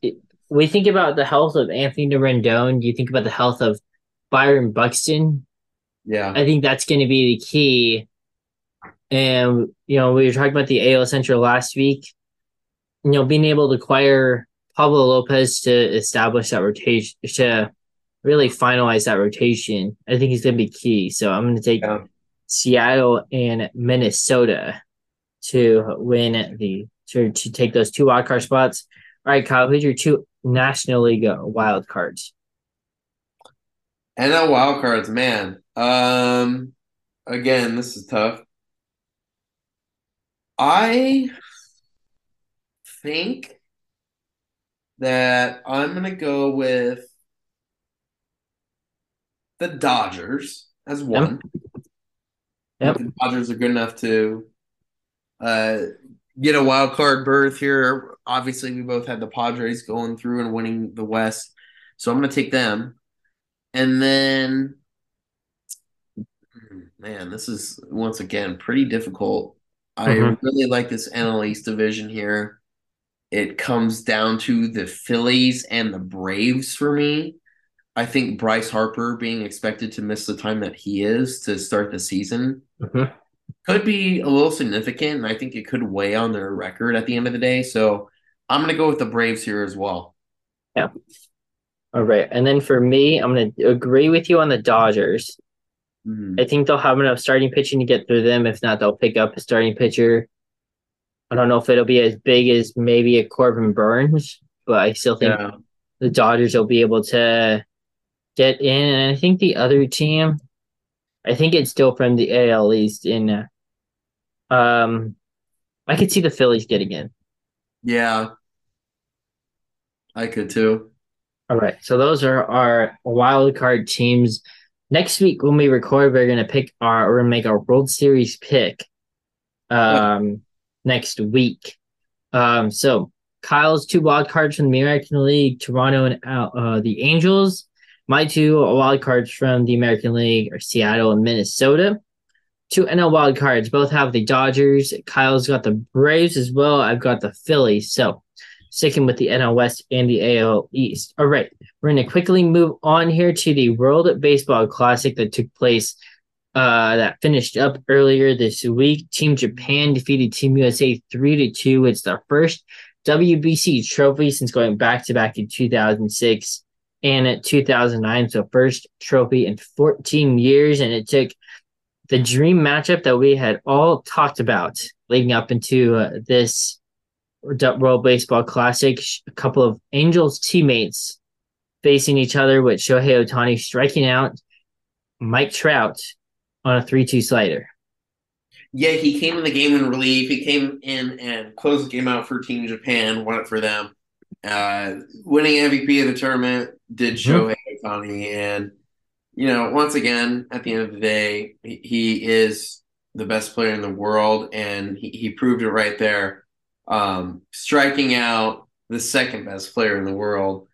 We think about the health of Anthony Rendon. Do you think about the health of Byron Buxton. Yeah, I think that's going to be the key. And you know, we were talking about the AL Central last week. You know, being able to acquire Pablo Lopez to establish that rotation to really finalize that rotation. I think he's going to be key. So I'm going to take yeah. Seattle and Minnesota to win the to, to take those two wild card spots. All right, Kyle, who's your two National League wild cards? NL wild cards, man. Um, again, this is tough. I think that I'm going to go with the Dodgers as one. Yep. The Dodgers are good enough to uh, get a wild card berth here. Obviously, we both had the Padres going through and winning the West. So I'm going to take them. And then, man, this is once again pretty difficult. Mm-hmm. I really like this NL East division here it comes down to the Phillies and the Braves for me. I think Bryce Harper being expected to miss the time that he is to start the season mm-hmm. could be a little significant. And I think it could weigh on their record at the end of the day. So I'm going to go with the Braves here as well. Yeah. All right. And then for me, I'm going to agree with you on the Dodgers. Mm-hmm. I think they'll have enough starting pitching to get through them. If not, they'll pick up a starting pitcher I don't know if it'll be as big as maybe a Corbin Burnes, but I still think yeah. the Dodgers will be able to get in. And I think the other team, I think it's still from the AL East. In uh, um, I could see the Phillies getting in. Yeah, I could too. All right, so those are our wild card teams. Next week when we record, we're gonna pick our we're gonna make our World Series pick. Um next week. Um, so Kyle's two wild cards from the American League, Toronto and uh, the Angels. My two wild cards from the American League are Seattle and Minnesota. two NL wild cards. Both have the Dodgers. Kyle's got the Braves as well. I've got the Phillies. So sticking with the NL West and the AL East. All right, we're going to quickly move on here to the World Baseball Classic that took place. Uh, that finished up earlier this week. Team Japan defeated Team USA three to two. It's the first WBC trophy since going back to back in 2006 and 2009. So first trophy in 14 years, and it took the dream matchup that we had all talked about leading up into uh, this World Baseball Classic. A couple of Angels teammates facing each other with Shohei Ohtani striking out Mike Trout on a 3 2 slider. Yeah, he came in the game in relief. He came in and closed the game out for Team Japan, won it for them. Uh, winning MVP of the tournament did mm-hmm. Shohei Ohtani. And, you know, once again, at the end of the day, he, is the best player in the world, and he, he proved it right there um, striking out the second best player in the world.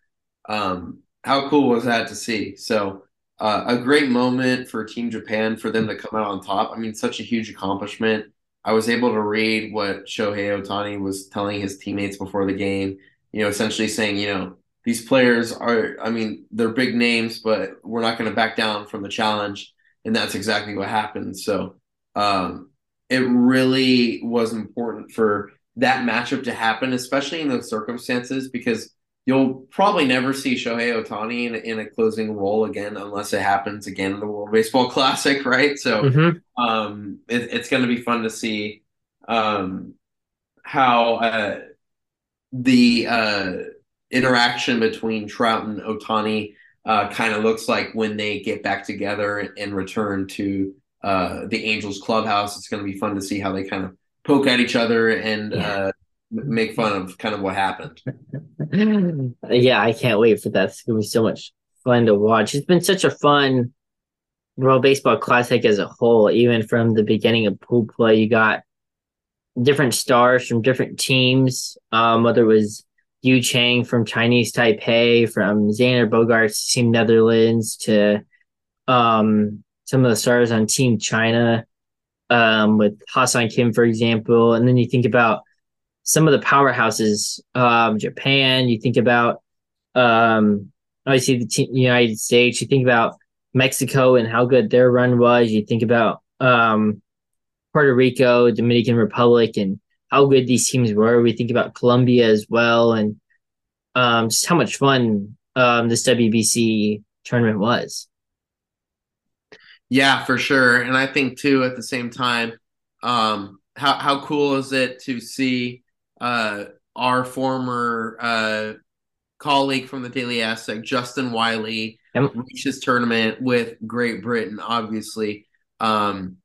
Um, how cool was that to see? So, uh, a great moment for Team Japan for them to come out on top. I mean, such a huge accomplishment. I was able to read what Shohei Ohtani was telling his teammates before the game, you know, essentially saying, you know, these players are, I mean, they're big names, but we're not going to back down from the challenge. And that's exactly what happened. So, um, it really was important for that matchup to happen, especially in those circumstances, because you'll probably never see Shohei Ohtani in, in a closing role again unless it happens again in the World Baseball Classic, right? So mm-hmm. um, it, it's going to be fun to see um, how uh, the uh, interaction between Trout and Ohtani uh, kind of looks like when they get back together and, return to uh, the Angels clubhouse. It's going to be fun to see how they kind of poke at each other and yeah. uh, make fun of kind of what happened. yeah, I can't wait for that. It's gonna be so much fun to watch. It's been such a fun World Baseball Classic as a whole, even from the beginning of pool play. You got different stars from different teams, um, whether it was Yu Chang from Chinese Taipei, from Xander Bogaerts, Team Netherlands to um, some of the stars on Team China um, with Ha-Seong Kim, for example. And then you think about some of the powerhouses, um, Japan, you think about um, obviously the t- United States, you think about Mexico and how good their run was, you think about um, Puerto Rico, Dominican Republic, and how good these teams were. We think about Colombia as well, and um, just how much fun um, this WBC tournament was. Yeah, for sure. And I think too at the same time, um, how how cool is it to see uh, our former uh, colleague from the Daily Aztec, Justin Wylie, yep. reach his tournament with Great Britain. Obviously, um,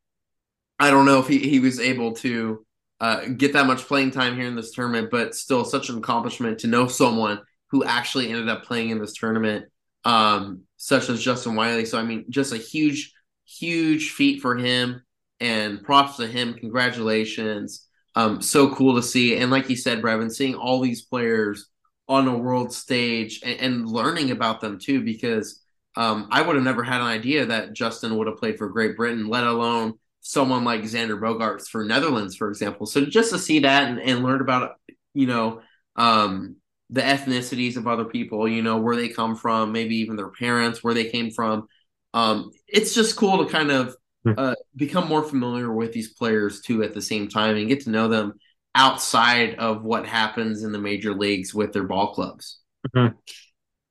I don't know if he, he was able to uh, get that much playing time here in this tournament, but still such an accomplishment to know someone who actually ended up playing in this tournament, um, such as Justin Wylie. So I mean, just a huge huge feat for him and props to him. Congratulations. Um, so cool to see. And like you said, Breven, seeing all these players on a world stage and, and learning about them too, because um, I would have never had an idea that Justin would have played for Great Britain, let alone someone like Xander Bogaerts for Netherlands, for example. So just to see that and, and learn about, you know, um, the ethnicities of other people, you know, where they come from, maybe even their parents, where they came from um, it's just cool to kind of hmm. uh, become more familiar with these players too at the same time and get to know them outside of what happens in the major leagues with their ball clubs. Mm-hmm.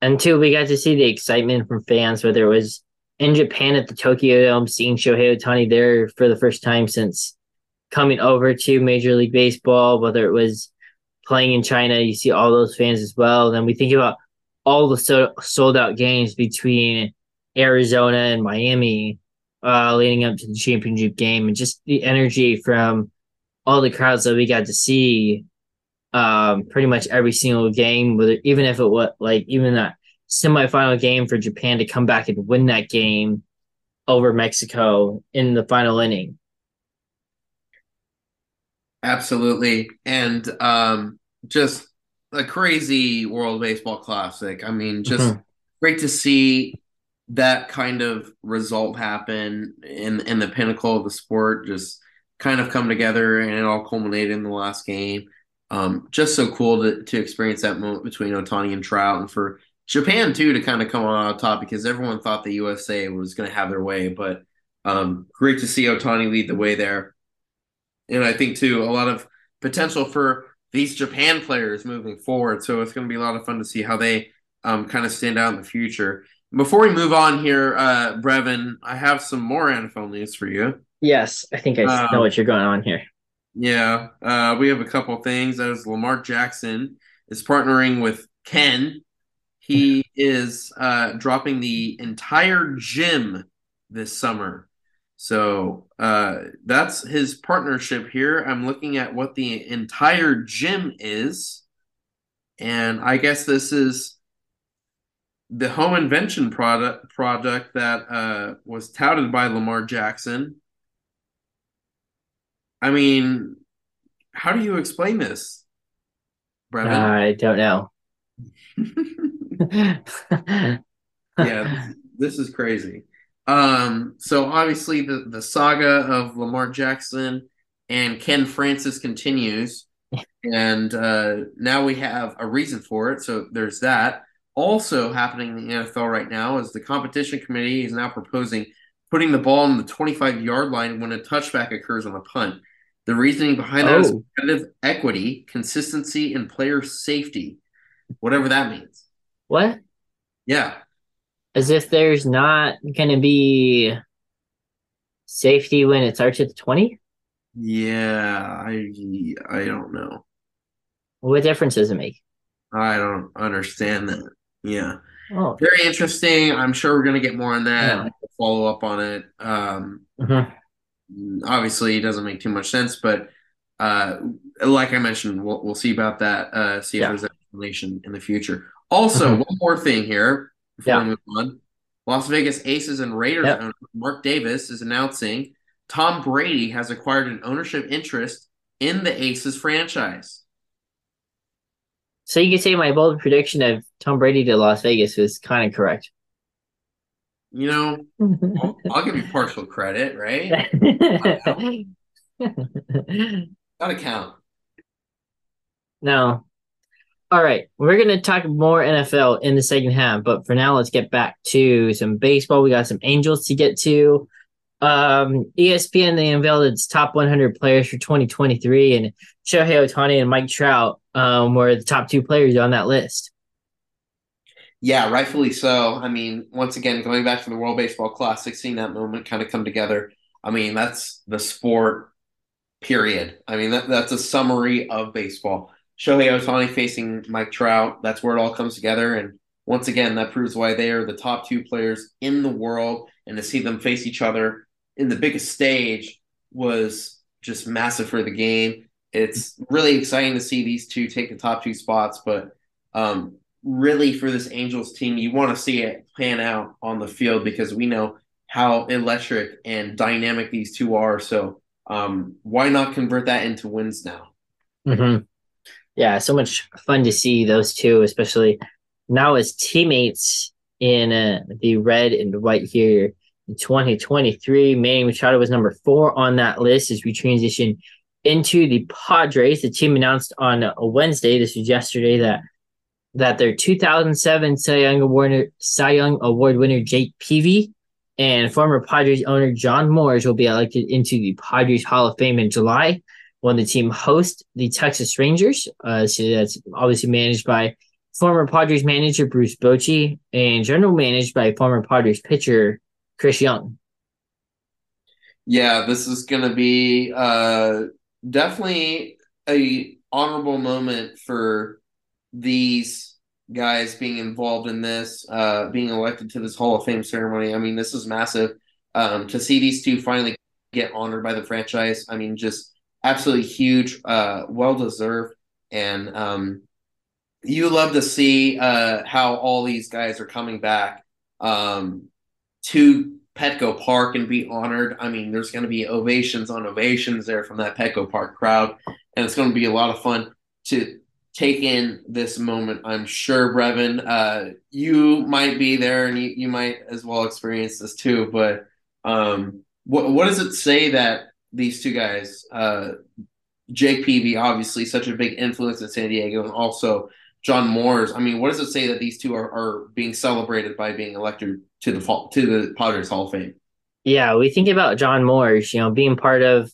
And two, we got to see the excitement from fans, whether it was in Japan at the Tokyo Dome, seeing Shohei Ohtani there for the first time since coming over to Major League Baseball, whether it was playing in China, you see all those fans as well. Then we think about all the so- sold out games between Arizona and Miami uh, leading up to the championship game, and just the energy from all the crowds that we got to see um, pretty much every single game, whether even if it was like even that semifinal game for Japan to come back and win that game over Mexico in the final inning. Absolutely. And um, just a crazy World Baseball Classic. I mean, just mm-hmm. great to see that kind of result happen in in the pinnacle of the sport just kind of come together and it all culminated in the last game. Um, just so cool to, to experience that moment between Ohtani and Trout and for Japan too to kind of come on top because everyone thought the USA was going to have their way, but um, great to see Ohtani lead the way there. And I think too a lot of potential for these Japan players moving forward. So it's going to be a lot of fun to see how they um, kind of stand out in the future. Before we move on here, uh, Breven, I have some more NFL news for you. Yes, I think I um, know what you're going on here. Yeah, uh, we have a couple things. As Lamar Jackson is partnering with Ken. He is uh, dropping the entire gym this summer. So uh, that's his partnership here. I'm looking at what the entire gym is. And I guess this is the home invention product project that uh, was touted by Lamar Jackson. I mean, how do you explain this, Breven? I don't know. yeah, this is crazy. Um, so obviously the, the saga of Lamar Jackson and Ken Francis continues. And uh, now we have a reason for it. So there's that. Also happening in the NFL right now is the competition committee is now proposing putting the ball on the 25 yard line when a touchback occurs on a punt. The reasoning behind that oh. is competitive equity, consistency, and player safety, whatever that means. What? Yeah as if there's not going to be safety when it starts at the 20? Yeah, I I don't know. What difference does it make? I don't understand that. Yeah. Oh. Very interesting. I'm sure we're going to get more on that. Yeah. Follow up on it. Um, mm-hmm. Obviously, it doesn't make too much sense, but uh, like I mentioned, we'll, we'll see about that. Uh, see if yeah. there's explanation in the future. Also, mm-hmm. one more thing here before yeah. we move on. Las Vegas Aces and Raiders yep. owner Mark Davis is announcing Tom Brady has acquired an ownership interest in the Aces franchise. So you could say my bold prediction of Tom Brady to Las Vegas was kind of correct. You know, I'll, I'll, give you partial credit, right? Gotta count. No, all right, we're going to talk more NFL in the second half, but for now, let's get back to some baseball. We got some Angels to get to. Um, ESPN they unveiled its top 100 players for 2023, and Shohei Ohtani and Mike Trout um, were the top two players on that list. Yeah, rightfully so. I mean, once again, going back to the World Baseball Classic, seeing that moment kind of come together. I mean, that's the sport. Period. I mean, that, that's a summary of baseball. Shohei Ohtani facing Mike Trout. That's where it all comes together. And once again, that proves why they are the top two players in the world. And to see them face each other in the biggest stage was just massive for the game. It's really exciting to see these two take the top two spots, but um, really for this Angels team, you want to see it pan out on the field because we know how electric and dynamic these two are. So um, why not convert that into wins now? Mm-hmm yeah, so much fun to see those two, especially now as teammates in uh, the red and white here in 2023. Manny Machado was number four on that list as we transition into the Padres. The team announced on a Wednesday, this was yesterday, that that their 2007 Cy Young Award Cy Young Award winner Jake Peavy and former Padres owner John Moores will be elected into the Padres Hall of Fame in July when the team hosts the Texas Rangers. Uh, so that's obviously managed by former Padres manager Bruce Bochy and general managed by former Padres pitcher Chris Young. Yeah, this is going to be uh, definitely a honorable moment for these guys being involved in this, uh, being elected to this Hall of Fame ceremony. I mean, this is massive um, to see these two finally get honored by the franchise. I mean, just absolutely huge, uh, well deserved, and um, you love to see uh, how all these guys are coming back um, to Petco Park and be honored. I mean, there's going to be ovations on ovations there from that Petco Park crowd, and it's going to be a lot of fun to take in this moment. I'm sure, Breven, uh, you might be there and you, you might as well experience this too. But um, what what does it say that these two guys, uh, Jake Peavy, obviously such a big influence in San Diego, and also John Moores. I mean, what does it say that these two are, are being celebrated by being elected to the to the Padres Hall of Fame? Yeah, we think about John Moores, you know, being part of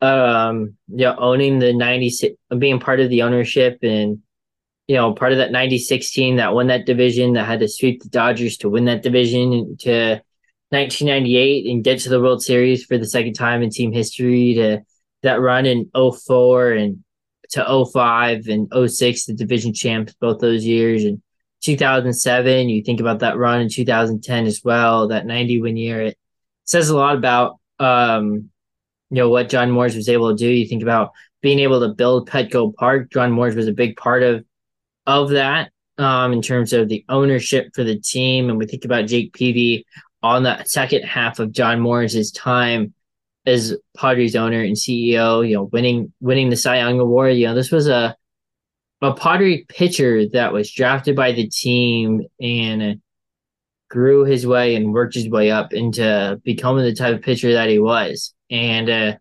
um you know owning the 90 being part of the ownership and you know part of that 96 team that won that division that had to sweep the Dodgers to win that division to 1998 and get to the World Series for the second time in team history to that run in 04 and to 05 and 06 the division champs both those years and 2007 you think about that run in 2010 as well that 90 win year it says a lot about um you know what John Moores was able to do. You think about being able to build Petco Park. John Moores was a big part of of that um, in terms of the ownership for the team. And we think about Jake Peavy on the second half of John Moores' time as Padres owner and CEO. You know, winning winning the Cy Young Award. You know, this was a a Padre pitcher that was drafted by the team and grew his way and worked his way up into becoming the type of pitcher that he was and uh,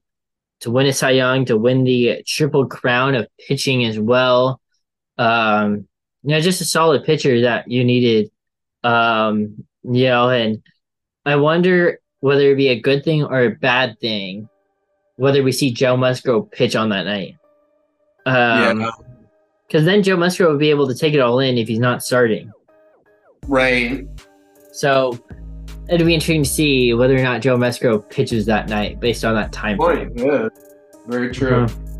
to win a Cy Young, to win the triple crown of pitching as well. Um, you know, just a solid pitcher that you needed. Um, you know, and I wonder whether it'd be a good thing or a bad thing, whether we see Joe Musgrove pitch on that night. Um, yeah. Because then Joe Musgrove would be able to take it all in if he's not starting. Right. So it'll be interesting to see whether or not Joe Musgrove pitches that night based on that time. Point. Yeah, very true. Uh-huh.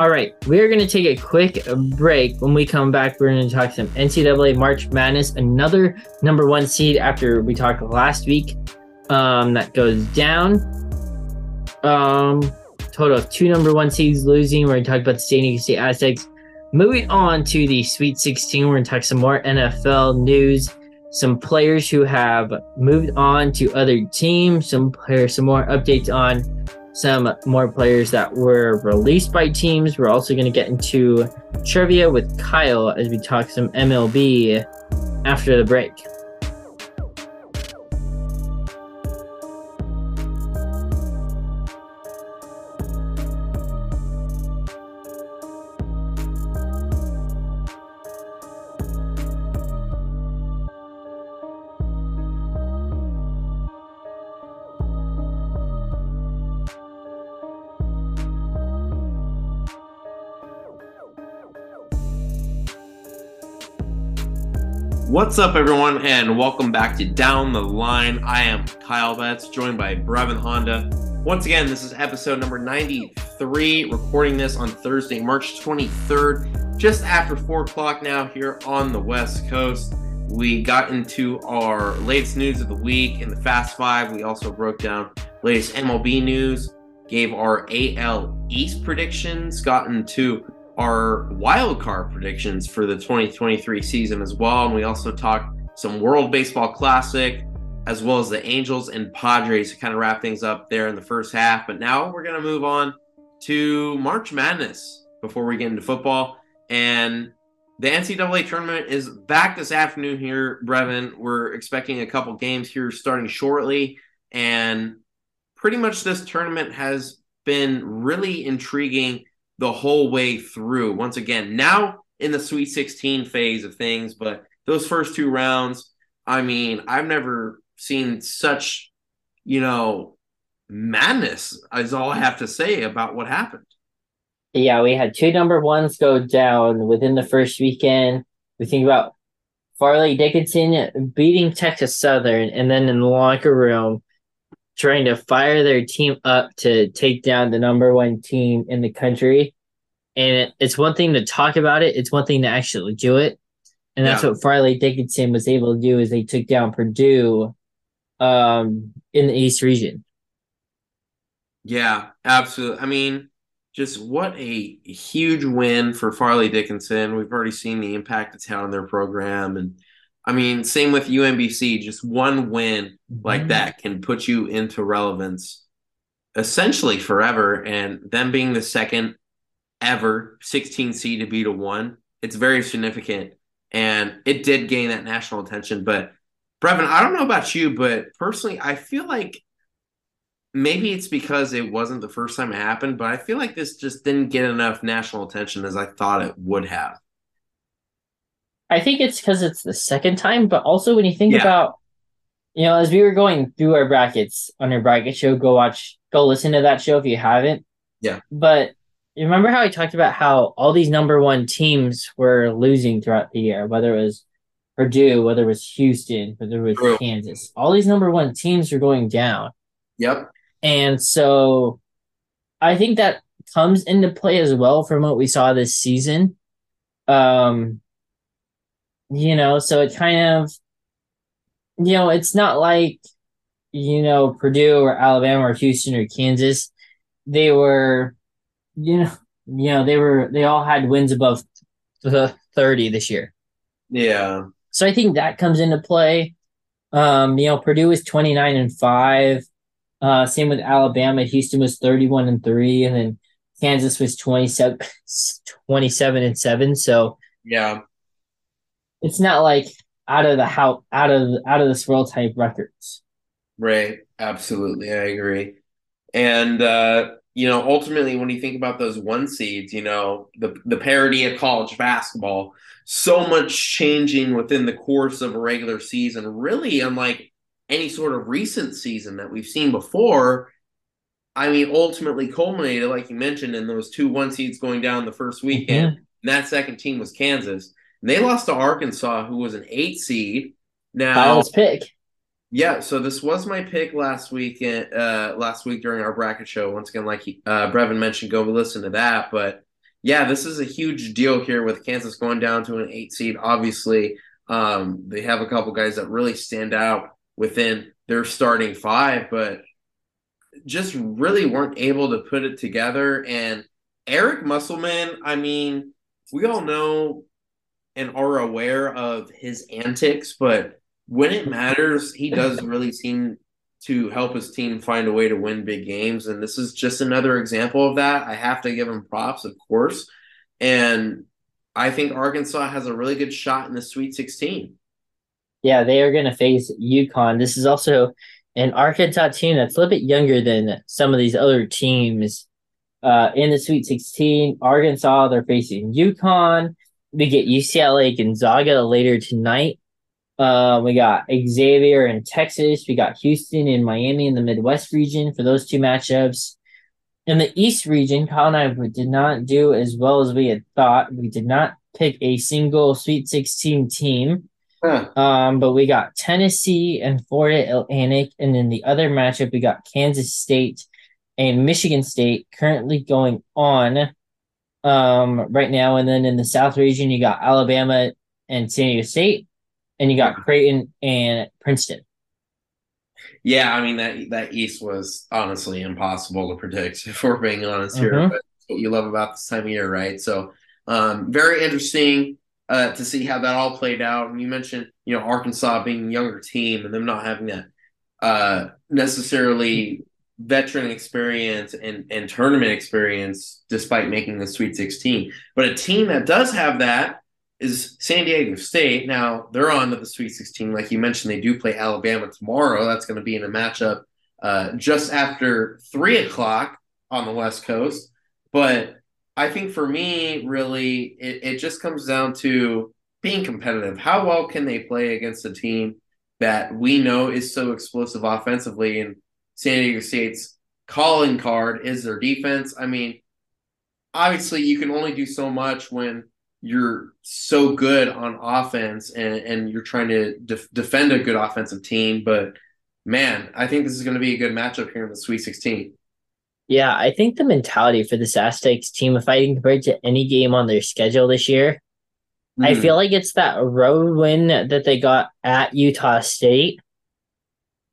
All right, we are going to take a quick break. When we come back, we're going to talk some NCAA March Madness, another number one seed after we talked last week. Um, that goes down. Um, total of two number one seeds losing. We're going to talk about the San Diego State Aztecs. Moving on to the Sweet 16, we're going to talk some more NFL news some players who have moved on to other teams, some players, some more updates on some more players that were released by teams. We're also going to get into trivia with Kyle as we talk some MLB after the break. What's up, everyone, and welcome back to Down the Line. I am Kyle Betts, joined by Breven Honda. Once again, this is episode number 93, recording this on Thursday, March 23rd, just after 4 o'clock now here on the West Coast. We got into our latest news of the week in the Fast Five. We also broke down latest MLB news, gave our AL East predictions, got into our wild card predictions for the 2023 season as well. And we also talked some World Baseball Classic, as well as the Angels and Padres to kind of wrap things up there in the first half. But now we're going to move on to March Madness before we get into football. And the NCAA tournament is back this afternoon here, Breven. We're expecting a couple games here starting shortly. And pretty much this tournament has been really intriguing the whole way through. Once again, now in the Sweet 16 phase of things, but those first two rounds, I mean, I've never seen such, you know, madness, is all I have to say about what happened. Yeah, we had two number ones go down within the first weekend. We think about Fairleigh Dickinson beating Texas Southern, and then in the locker room, trying to fire their team up to take down the number one team in the country. And it's one thing to talk about it, it's one thing to actually do it. And that's yeah. what Fairleigh Dickinson was able to do is they took down Purdue um, in the East region. Yeah, absolutely. I mean, just what a huge win for Fairleigh Dickinson. We've already seen the impact it's had on their program and I mean, same with UMBC. Just one win like mm-hmm. that can put you into relevance essentially forever. And them being the second ever, 16 seed to beat a one. It's very significant. And it did gain that national attention. But Breven, I don't know about you, but personally, I feel like maybe it's because it wasn't the first time it happened, but I feel like this just didn't get enough national attention as I thought it would have. I think it's because it's the second time, but also when you think yeah. about, you know, as we were going through our brackets on our bracket show, go watch, go listen to that show if you haven't. Yeah. But remember how I talked about how all these number one teams were losing throughout the year, whether it was Purdue, whether it was Houston, whether it was True. Kansas, all these number one teams are going down. Yep. And so I think that comes into play as well from what we saw this season. Um, you know, so it kind of, you know, it's not like, you know, Purdue or Alabama or Houston or Kansas. They were, you know, you know, they were, they all had wins above the 30 this year. Yeah. So I think that comes into play. Um, you know, Purdue is 29 and 5. Uh, same with Alabama. Houston was 31 and 3, and then Kansas was 27, 27 and 7. So yeah, it's not like out of the how out of out of this world type records. Right. Absolutely. I agree. And uh, you know, ultimately when you think about those one seeds, you know, the the parity of college basketball, so much changing within the course of a regular season, really unlike any sort of recent season that we've seen before. I mean, ultimately culminated, like you mentioned, in those two one seeds going down the first weekend. Mm-hmm. And that second team was Kansas. And they lost to Arkansas, who was an eight seed. Now, Kyle's pick. Yeah, so this was my pick last week. Uh, last week during our bracket show. Once again, like he, uh, Breven mentioned, go listen to that. But yeah, this is a huge deal here with Kansas going down to an eight seed. Obviously, um, they have a couple guys that really stand out within their starting five, but just really weren't able to put it together. And Eric Musselman, I mean, we all know and are aware of his antics, but when it matters, he does really seem to help his team find a way to win big games. And this is just another example of that. I have to give him props, of course. And I think Arkansas has a really good shot in the Sweet 16. Yeah, they are going to face UConn. This is also an Arkansas team that's a little bit younger than some of these other teams uh, in the Sweet 16. Arkansas, they're facing UConn. We get UCLA Gonzaga later tonight. Uh, we got Xavier in Texas. We got Houston and Miami in the Midwest region for those two matchups. In the East region, Kyle and I did not do as well as we had thought. We did not pick a single Sweet 16 team. Huh. Um, but we got Tennessee and Florida Atlantic, and then the other matchup we got Kansas State and Michigan State currently going on um right now. And then in the South region, you got Alabama and San Diego State, and you got Creighton and Princeton. Yeah, I mean that that East was honestly impossible to predict if we're being honest here. Mm-hmm. But what you love about this time of year, right? So um, very interesting uh, to see how that all played out. And you mentioned, you know, Arkansas being a younger team and them not having that uh, necessarily veteran experience and, and tournament experience despite making the Sweet 16. But a team that does have that is San Diego State. Now, they're on to the Sweet 16. Like you mentioned, they do play Alabama tomorrow. That's going to be in a matchup uh, just after 3 o'clock on the West Coast. But I think for me, really, it, it just comes down to being competitive. How well can they play against a team that we know is so explosive offensively? And San Diego State's calling card is their defense. I mean, obviously, you can only do so much when you're so good on offense and, and you're trying to def- defend a good offensive team. But man, I think this is going to be a good matchup here in the Sweet 16. Yeah, I think the mentality for this Aztecs team, if I compare to any game on their schedule this year, mm. I hmm. feel like it's that road win that they got at Utah State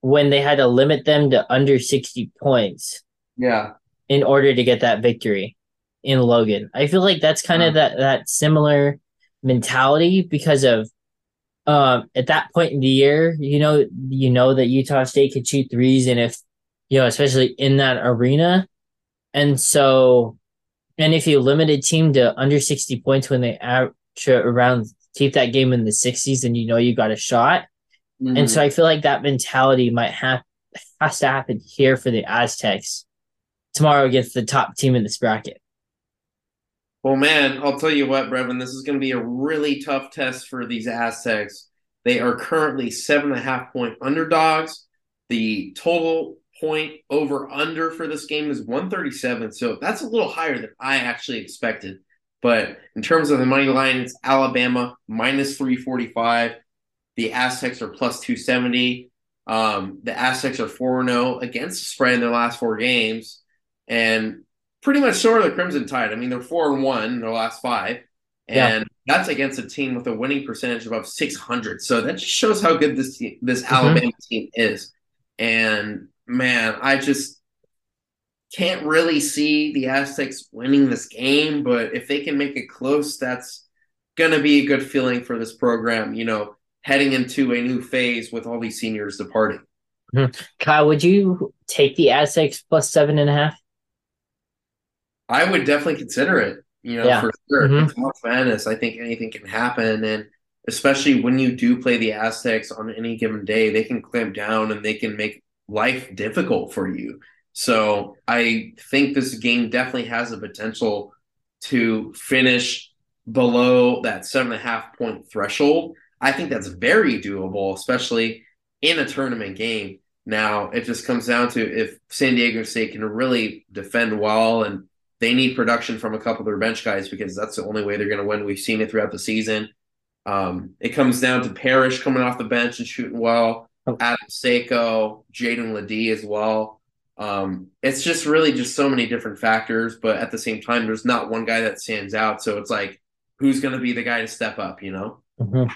when they had to limit them to under 60 points. Yeah. In order to get that victory in Logan. I feel like that's kind of that that similar mentality because of um at that point in the year, you know, you know that Utah State could shoot threes and if you know, especially in that arena. And so And if you limit a team to under 60 points when they average around keep that game in the 60s, then you know you got a shot. Mm-hmm. And so I feel like that mentality might have has to happen here for the Aztecs tomorrow against the top team in this bracket. Well, man, I'll tell you what, Breven, this is going to be a really tough test for these Aztecs. They are currently seven and a half point underdogs. The total point over under for this game is 137. So that's a little higher than I actually expected. But in terms of the money line, it's Alabama minus 345. The Aztecs are plus 270. Um, the Aztecs are 4 0 against the spread in their last four games. And pretty much so are the Crimson Tide. I mean, they're 4 and 1 in their last five. And yeah. that's against a team with a winning percentage above 600. So that just shows how good this team, this mm-hmm. Alabama team is. And man, I just can't really see the Aztecs winning this game, but if they can make it close, that's going to be a good feeling for this program, you know, heading into a new phase with all these seniors departing. Mm-hmm. Kyle, would you take the Aztecs plus seven and a half? I would definitely consider it, you know, yeah. for sure. Mm-hmm. It's March Madness. I think anything can happen. And especially when you do play the Aztecs on any given day, they can clamp down and they can make life difficult for you. So I think this game definitely has the potential to finish below that seven and a half point threshold. I think that's very doable, especially in a tournament game. Now it just comes down to if San Diego State can really defend well and they need production from a couple of their bench guys because that's the only way they're going to win. We've seen it throughout the season. Um, it comes down to Parrish coming off the bench and shooting well. Oh. Adam Seiko, Jaedon LeDee as well. Um, it's just really just so many different factors, but at the same time, there's not one guy that stands out. So it's like, who's going to be the guy to step up? You know? Mm-hmm.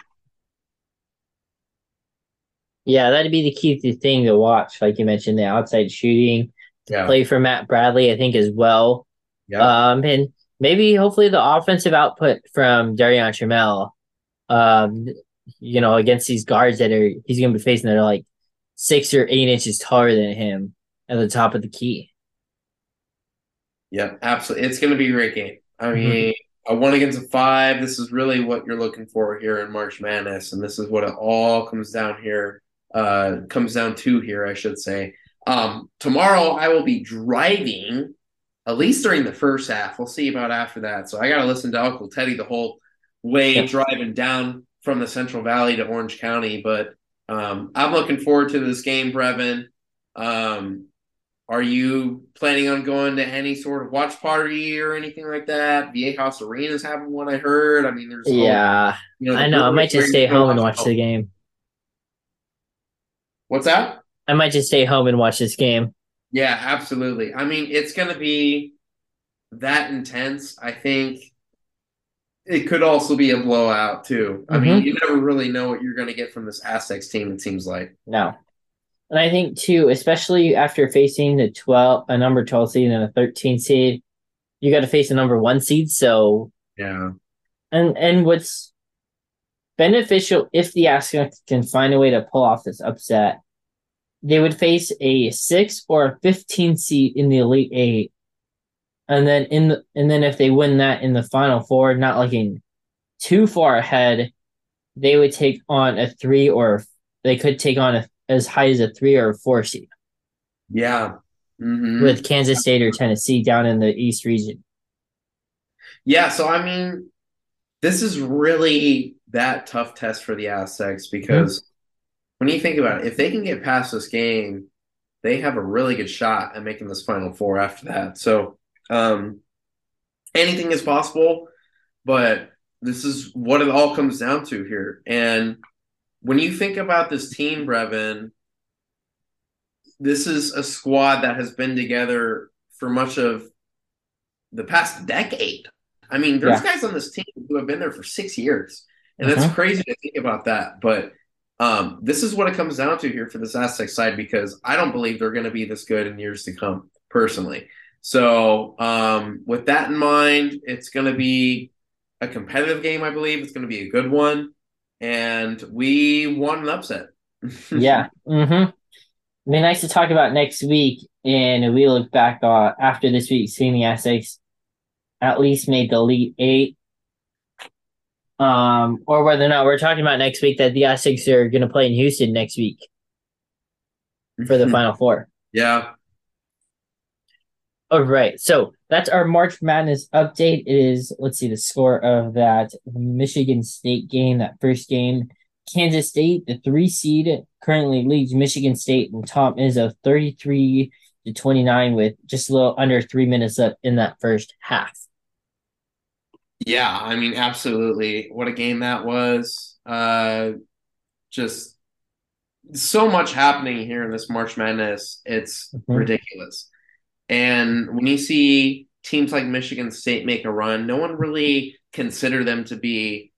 Yeah, that'd be the key thing to watch. Like you mentioned, the outside shooting, yeah. play for Matt Bradley, I think as well. Yeah. Um, and maybe hopefully the offensive output from Darrion Trammell, um, you know, against these guards that are he's going to be facing that are like six or eight inches taller than him at the top of the key. Yeah, absolutely. It's going to be a great game. I mm-hmm. mean, mm-hmm. a one against a five. This is really what you're looking for here in March Madness, and this is what it all comes down here. Uh, comes down to here, I should say. Um, tomorrow I will be driving at least during the first half. We'll see about after that. So I got to listen to Uncle Teddy the whole way yep. driving down from the Central Valley to Orange County. But um, I'm looking forward to this game, Breven. Um, are you planning on going to any sort of watch party or anything like that? Viejas is having one, I heard. I mean, there's yeah, you know, I know. I might just stay home and watch the game. What's that? I might just stay home and watch this game. Yeah, absolutely. I mean, it's going to be that intense. I think it could also be a blowout too. I mm-hmm. mean, you never really know what you're going to get from this Aztecs team. It seems like no, and I think too, especially after facing the twelve, a number twelve seed and a thirteen seed, you got to face a number one seed. So yeah, and and what's beneficial if the Aztecs can find a way to pull off this upset they would face a six or a 15 seed in the Elite Eight. And then in the and then if they win that in the final four, not looking too far ahead, they would take on a three or they could take on a, as high as a three or a four seed. Yeah. Mm-hmm. With Kansas State or Tennessee down in the East region. Yeah, so I mean, this is really that tough test for the Aztecs because mm-hmm when you think about it, if they can get past this game, they have a really good shot at making this final four after that. So um, anything is possible, but this is what it all comes down to here. And when you think about this team, Breven, this is a squad that has been together for much of the past decade. I mean, there's yeah. guys on this team who have been there for six years. And mm-hmm. it's crazy to think about that. But um, this is what it comes down to here for this Aztec side because I don't believe they're going to be this good in years to come, personally. So, um, with that in mind, it's going to be a competitive game, I believe. It's going to be a good one. And we want an upset. yeah. Mm-hmm. It'd be nice to talk about next week. And we look back uh, after this week, seeing the Aztecs at least made the Elite Eight. Um, or whether or not we're talking about next week that the Aztecs are going to play in Houston next week for the Final Four. Yeah. All right. So that's our March Madness update. It is, let's see, the score of that Michigan State game, that first game. Kansas State, the three seed, currently leads Michigan State and Tom Izzo 33 to 29 with just a little under three minutes up in that first half. Yeah, I mean, absolutely. What a game that was. Uh, just so much happening here in this March Madness. It's mm-hmm. ridiculous. And when you see teams like Michigan State make a run, no one really considered them to be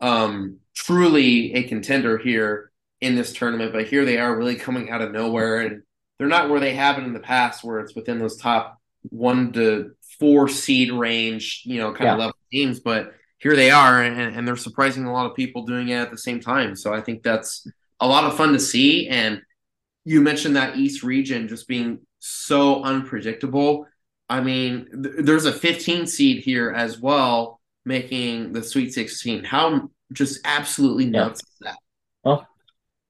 um, truly a contender here in this tournament. But here they are, really coming out of nowhere, and they're not where they have been in the past, where it's within those top one to four seed range, you know, kind yeah. of level teams. But here they are, and, and they're surprising a lot of people doing it at the same time. So I think that's a lot of fun to see. And you mentioned that East region just being so unpredictable. I mean, th- there's a 15 seed here as well, making the Sweet 16. How just absolutely nuts yeah. is that? Well,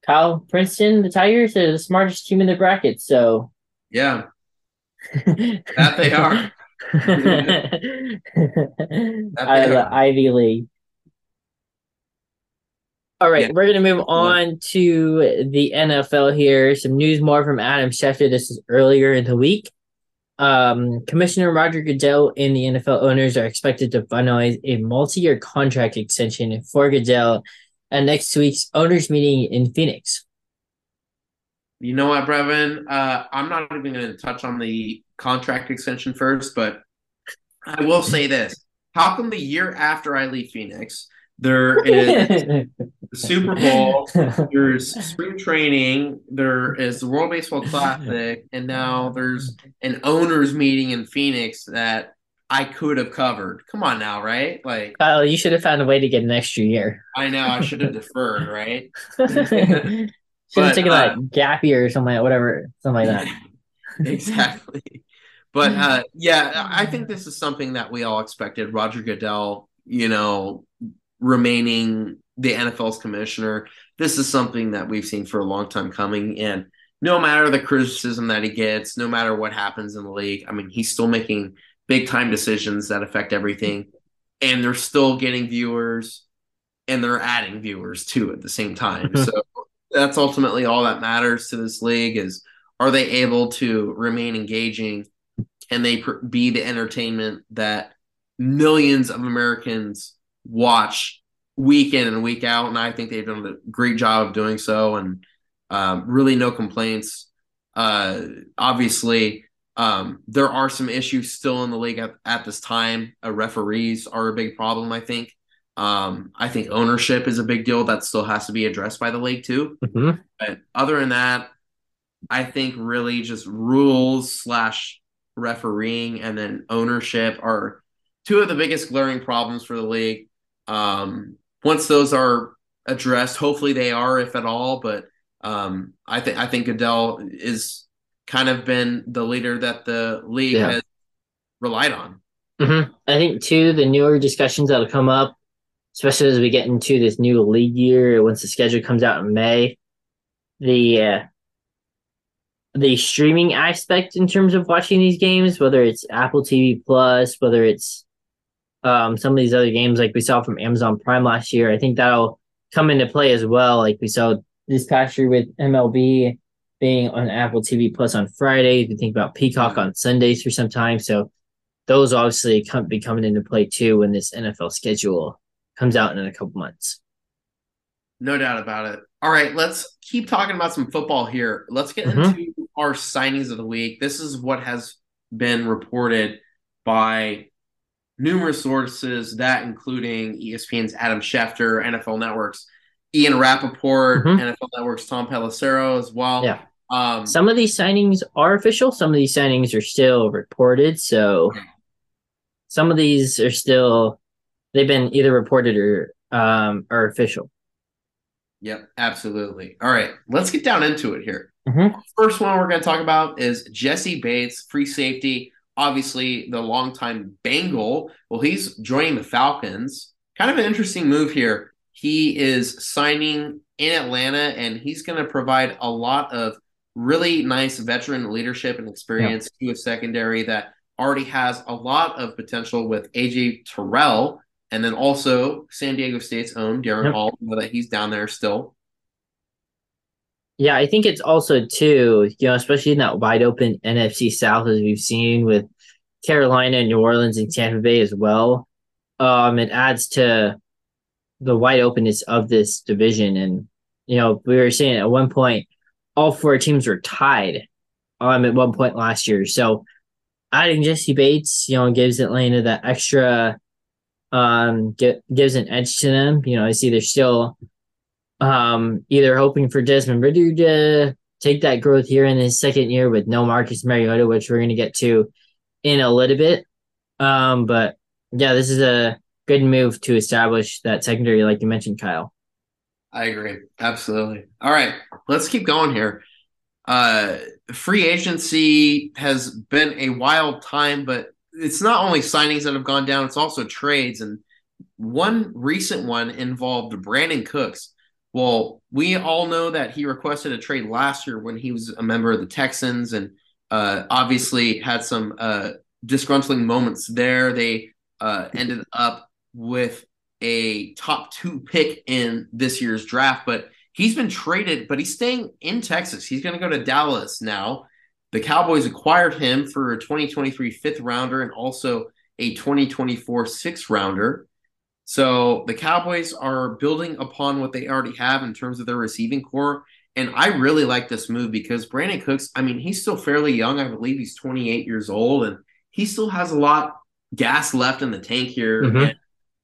Kyle Princeton, the Tigers are the smartest team in the bracket. So, yeah, that they are. Out of the Ivy League. All right, yeah. we're going to move on to the NFL here. Some news more from Adam Schefter. This is earlier in the week. Um, Commissioner Roger Goodell and the NFL owners are expected to finalize a multi-year contract extension for Goodell at next week's owners meeting in Phoenix. You know what, Breven? Uh, I'm not even going to touch on the contract extension first, but I will say this: How come the year after I leave Phoenix, there is the Super Bowl, there's spring training, there is the World Baseball Classic, and now there's an owners meeting in Phoenix that I could have covered. Come on now, right? Like Kyle, you should have found a way to get an extra year. I know, I should have deferred, right? should have taken uh, like gap year or something, like whatever, something like that. exactly. But uh, yeah, I think this is something that we all expected. Roger Goodell, you know, remaining the NFL's commissioner. This is something that we've seen for a long time coming. And no matter the criticism that he gets, no matter what happens in the league, I mean, he's still making big time decisions that affect everything. And they're still getting viewers and they're adding viewers too at the same time. so that's ultimately all that matters to this league is are they able to remain engaging? Can they pr- be the entertainment that millions of Americans watch week in and week out, and I think they've done a great job of doing so, and um, really no complaints. Uh, obviously, um, there are some issues still in the league at, at this time. Uh, referees are a big problem, I think. Um, I think ownership is a big deal that still has to be addressed by the league too. Mm-hmm. But other than that, I think really just rules slash refereeing and then ownership are two of the biggest glaring problems for the league. Um, once those are addressed, hopefully they are, if at all. But um, I think I think Goodell is kind of been the leader that the league yeah. has relied on. Mm-hmm. I think too the newer discussions that'll come up, especially as we get into this new league year, once the schedule comes out in May, the uh, the streaming aspect in terms of watching these games, whether it's Apple TV Plus, whether it's um, some of these other games like we saw from Amazon Prime last year. I think that'll come into play as well. Like we saw this past year with MLB being on Apple TV Plus on Fridays. We think about Peacock on Sundays for some time. So those obviously come be coming into play too when this NFL schedule comes out in a couple months. No doubt about it. All right, let's keep talking about some football here. Let's get mm-hmm. into our signings of the week. This is what has been reported by numerous sources, that including ESPN's Adam Schefter, NFL Network's Ian Rapoport, mm-hmm. NFL Network's Tom Pelissero as well. Yeah. Um, some of these signings are official. Some of these signings are still reported. So some of these are still they've been either reported or um are official. Yep, absolutely. All right, let's get down into it here. Mm-hmm. First one we're going to talk about is Jessie Bates, free safety obviously the longtime Bengal. Well, he's joining the Falcons. Kind of an interesting move here. He is signing in Atlanta, and he's going to provide a lot of really nice veteran leadership and experience yeah. to a secondary that already has a lot of potential with AJ Terrell, and then also San Diego State's own Darren yep. Hall, know that he's down there still. Yeah, I think it's also too, you know, especially in that wide open NFC South as we've seen with Carolina, New Orleans, and Tampa Bay as well. Um, it adds to the wide openness of this division. And, you know, we were saying at one point, all four teams were tied um at one point last year. So adding Jessie Bates, you know, gives Atlanta that extra um get, gives an edge to them. You know, I see they're still um, either hoping for Desmond Ridder to take that growth here in his second year with no Marcus Mariota, which we're going to get to in a little bit. Um, but yeah, this is a good move to establish that secondary, like you mentioned, Kyle. I agree. Absolutely. All right, let's keep going here. Uh, free agency has been a wild time, but it's not only signings that have gone down, it's also trades. And one recent one involved Brandin Cooks. Well, we all know that he requested a trade last year when he was a member of the Texans and uh, obviously had some uh, disgruntling moments there. They uh, ended up with a top two pick in this year's draft, but he's been traded, but he's staying in Texas. He's going to go to Dallas now. The Cowboys acquired him for a 2023 fifth rounder and also a 2024 sixth rounder. So the Cowboys are building upon what they already have in terms of their receiving core. And I really like this move because Brandin Cooks, I mean, he's still fairly young. I believe he's 28 years old and he still has a lot gas left in the tank here. Mm-hmm.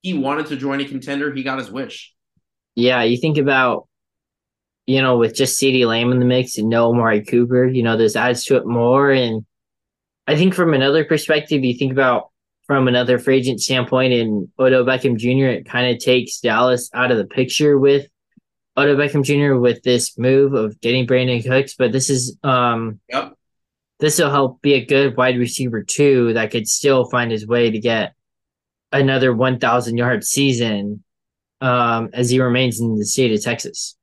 he wanted to join a contender. He got his wish. Yeah. You think about, you know, with just CeeDee Lamb in the mix and no Amari Cooper, you know, this adds to it more. And I think from another perspective, you think about from another free agent standpoint in Odell Beckham Jr., it kind of takes Dallas out of the picture with Odell Beckham Jr. with this move of getting Brandin Cooks. But this is um yep. this will help be a good wide receiver too that could still find his way to get another one thousand yard season um as he remains in the state of Texas.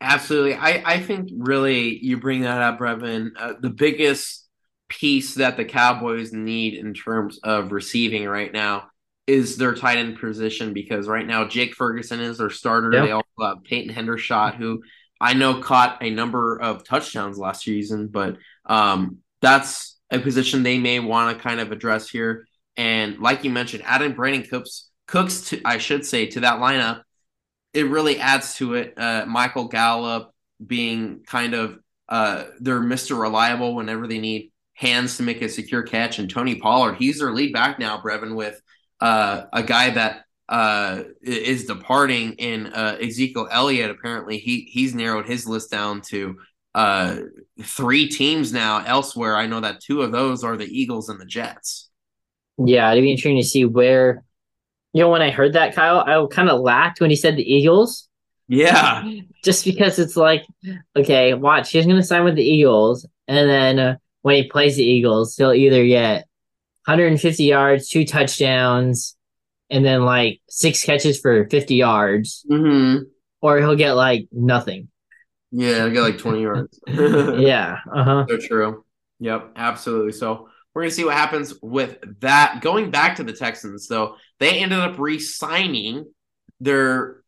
Absolutely. I, I think really you bring that up, Breven. Uh, the biggest piece that the Cowboys need in terms of receiving right now is their tight end position because right now Jake Ferguson is their starter. Yep. They also have Peyton Hendershot, who I know caught a number of touchdowns last season, but um, that's a position they may want to kind of address here. And like you mentioned, adding Brandin Cooks, Cooks to I should say to that lineup, it really adds to it. Uh, Michael Gallup being kind of uh, they're Mr. Reliable whenever they need hands to make a secure catch. And Tony Pollard, he's their lead back now, Breven, with uh, a guy that uh, is departing in uh, Ezekiel Elliott. Apparently, he he's narrowed his list down to uh, three teams now. Elsewhere, I know that two of those are the Eagles and the Jets. Yeah, it'd be interesting to see where. You know, when I heard that, Kyle, I kind of laughed when he said the Eagles. Yeah, just because it's like, okay, watch, he's going to sign with the Eagles, and then uh, when he plays the Eagles, he'll either get 150 yards, two touchdowns, and then like six catches for 50 yards, mm-hmm. or he'll get like nothing. Yeah, he'll get like 20 yards. yeah, uh huh. So true. Yep, absolutely. So we're gonna see what happens with that. Going back to the Texans, though, they ended up re-signing their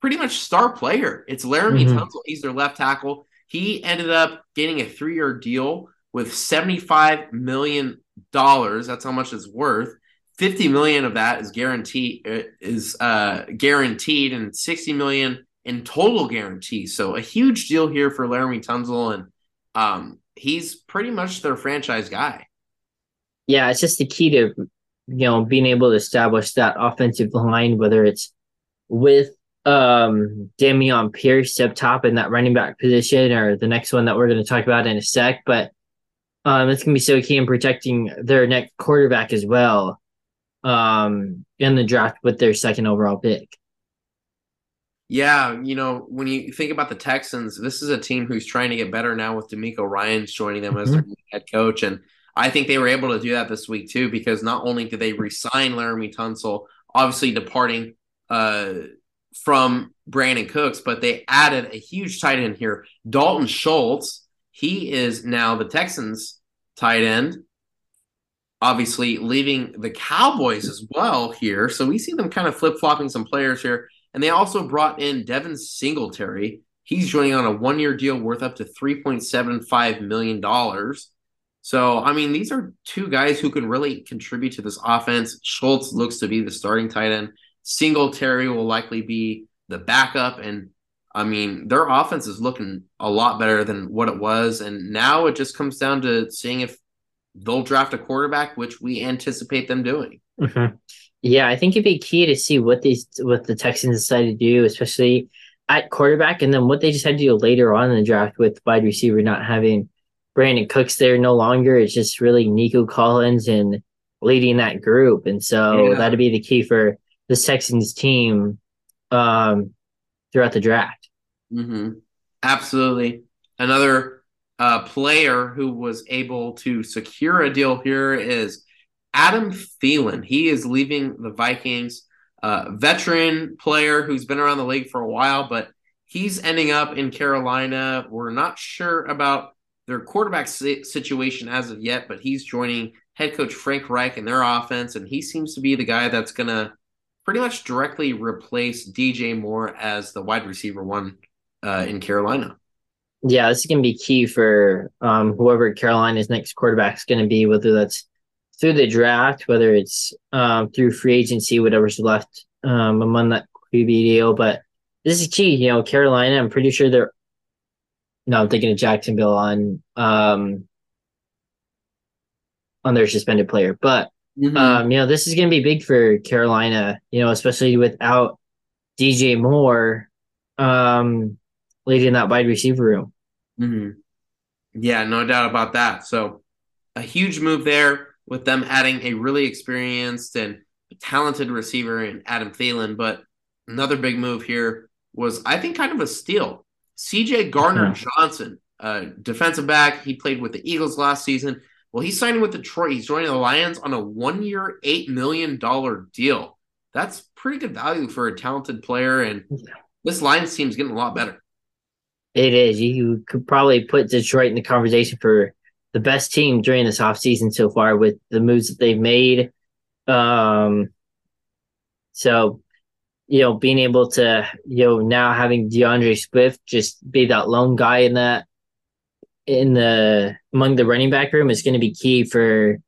pretty much star player. It's Laremy mm-hmm. Tunsil. He's their left tackle. He ended up getting a three-year deal with 75 million dollars. That's how much it's worth. 50 million of that is guaranteed uh, is uh, guaranteed and 60 million in total guarantee. So a huge deal here for Laremy Tunsil and um, he's pretty much their franchise guy. Yeah, it's just the key to you know being able to establish that offensive line, whether it's with um Dameon Pierce up top in that running back position or the next one that we're going to talk about in a sec, but um, it's gonna be so key in protecting their next quarterback as well. Um, in the draft with their second overall pick. Yeah, you know, when you think about the Texans, this is a team who's trying to get better now with DeMeco Ryans joining them mm-hmm. as their head coach. And I think they were able to do that this week too, because not only did they resign Laremy Tunsil, obviously departing uh, from Brandin Cooks, but they added a huge tight end here, Dalton Schultz. He is now the Texans tight end. Obviously, leaving the Cowboys as well here. So we see them kind of flip flopping some players here. And they also brought in Devin Singletary. He's joining on a one year deal worth up to $3.75 million. So, I mean, these are two guys who can really contribute to this offense. Schultz looks to be the starting tight end. Singletary will likely be the backup. And I mean, their offense is looking a lot better than what it was. And now it just comes down to seeing if they'll draft a quarterback, which we anticipate them doing. Mm-hmm. Yeah, I think it'd be key to see what these what the Texans decide to do, especially at quarterback, and then what they decide to do later on in the draft with wide receiver not having Brandin Cooks there no longer. It's just really Nico Collins and leading that group. And so yeah. that'd be the key for the Texans team um, throughout the draft. Mm-hmm. Absolutely. Another uh, player who was able to secure a deal here is Adam Thielen. He is leaving the Vikings. Uh, veteran player who's been around the league for a while, but he's ending up in Carolina. We're not sure about their quarterback situation as of yet, but he's joining head coach Frank Reich in their offense, and he seems to be the guy that's going to pretty much directly replace DJ Moore as the wide receiver one uh, in Carolina. Yeah, this is going to be key for um, whoever Carolina's next quarterback is going to be, whether that's through the draft, whether it's um, through free agency, whatever's left um, among that QB deal. But this is key. You know, Carolina, I'm pretty sure they're no, I'm thinking of Jacksonville on um on their suspended player. But mm-hmm. um, you know, this is gonna be big for Carolina, you know, especially without DJ Moore um leading that wide receiver room. Mm-hmm. Yeah, no doubt about that. So a huge move there with them adding a really experienced and talented receiver in Adam Thielen. But another big move here was, I think, kind of a steal. CJ Gardner Johnson, uh, defensive back. He played with the Eagles last season. Well, he's signing with Detroit. He's joining the Lions on a one year, $8 million deal. That's pretty good value for a talented player. And this Lions team is getting a lot better. It is. You could probably put Detroit in the conversation for the best team during this offseason so far with the moves that they've made. Um, so you know, being able to, you know, now having D'Andre Swift just be that lone guy in that in the among the running back room is going to be key for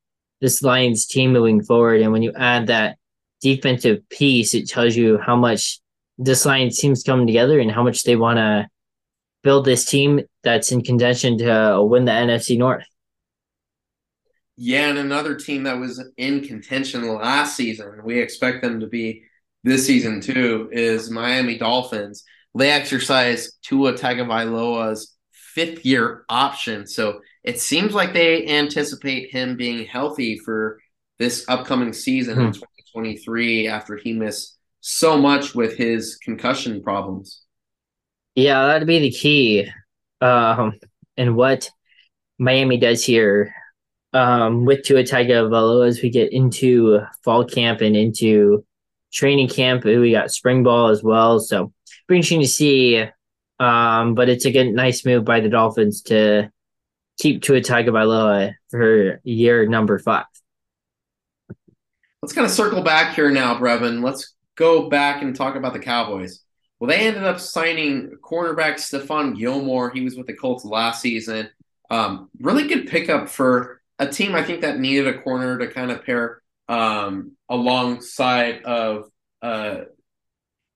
this Lions team moving forward. And when you add that defensive piece, it tells you how much this Lions team's coming together and how much they want to build this team that's in contention to uh, win the NFC North. Yeah, and another team that was in contention last season, we expect them to be this season too is Miami Dolphins. They exercise Tua Tagovailoa's fifth year option, so it seems like they anticipate him being healthy for this upcoming season hmm. in 2023 after he missed so much with his concussion problems. Yeah, that'd be the key. Um, and what Miami does here um, with Tua Tagovailoa as we get into fall camp and into training camp. We got spring ball as well. So pretty interesting to see. Um, but it's a good, nice move by the Dolphins to keep Tua Tagovailoa for year number five. Let's kind of circle back here now, Breven. Let's go back and talk about the Cowboys. Well, they ended up signing cornerback Stephon Gilmore. He was with the Colts last season. Um, really good pickup for a team I think that needed a corner to kind of pair um, alongside of uh,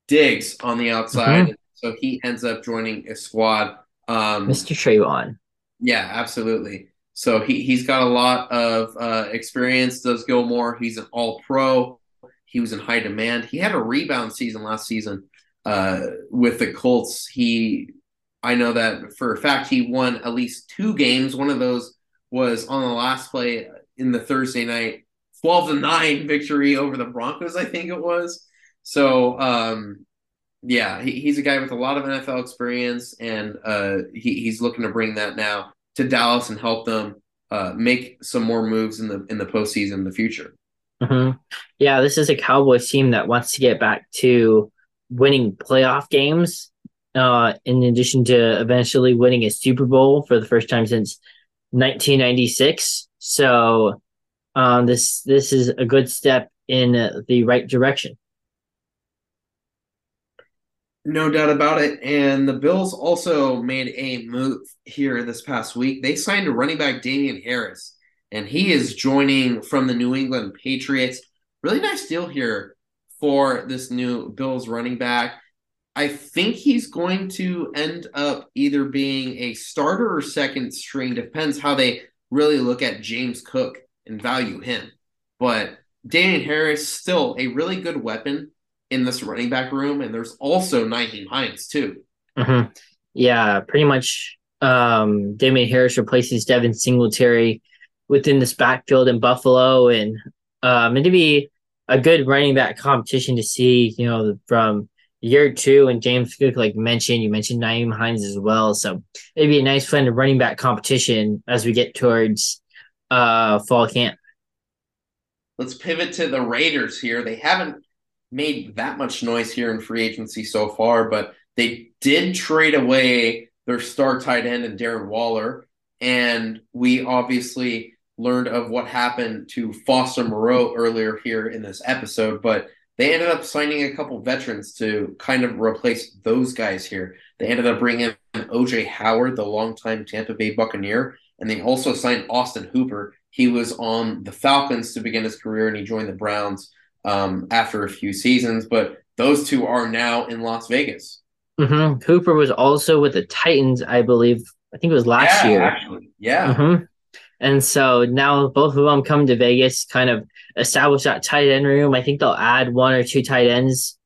Diggs on the outside. Mm-hmm. So he ends up joining a squad. Um, Mr. Trevon. Yeah, absolutely. So he, he's got a lot of uh, experience, does Gilmore. He's an all pro. He was in high demand. He had a rebound season last season uh, with the Colts. He, I know that for a fact, he won at least two games. One of those was on the last play in the Thursday night 12 to 9 victory over the Broncos, I think it was. So, um, yeah, he, he's a guy with a lot of NFL experience, and uh, he, he's looking to bring that now to Dallas and help them uh, make some more moves in the in the postseason in the future. Mm-hmm. Yeah, this is a Cowboys team that wants to get back to winning playoff games. Uh, in addition to eventually winning a Super Bowl for the first time since 1996. So, um, this this is a good step in the right direction. No doubt about it. And the Bills also made a move here this past week. They signed a running back, Damien Harris, and he is joining from the New England Patriots. Really nice deal here for this new Bills running back. I think he's going to end up either being a starter or second string. Depends how they really look at James Cook and value him. But Damien Harris still a really good weapon in this running back room, and there's also Nyheim Hines too. Mm-hmm. Yeah, pretty much. Um, Damien Harris replaces Devin Singletary within this backfield in Buffalo, and um, it'd be a good running back competition to see. You know, from year two, and James Cook, like mentioned, you mentioned Nyheim Hines as well, so it'd be a nice fun running back competition as we get towards uh fall camp. Let's pivot to the Raiders here. They haven't made that much noise here in free agency so far, but they did trade away their star tight end and Darren Waller. And we obviously learned of what happened to Foster Moreau earlier here in this episode, but they ended up signing a couple veterans to kind of replace those guys here. They ended up bringing in OJ Howard, the longtime Tampa Bay Buccaneer, and they also signed Austin Hooper. He was on the Falcons to begin his career, and he joined the Browns um, after a few seasons, but those two are now in Las Vegas. Mm-hmm. Hooper was also with the Titans, I believe. I think it was last yeah, year. Actually. Yeah. Mm-hmm. And so now both of them come to Vegas, kind of establish that tight end room. I think they'll add one or two tight ends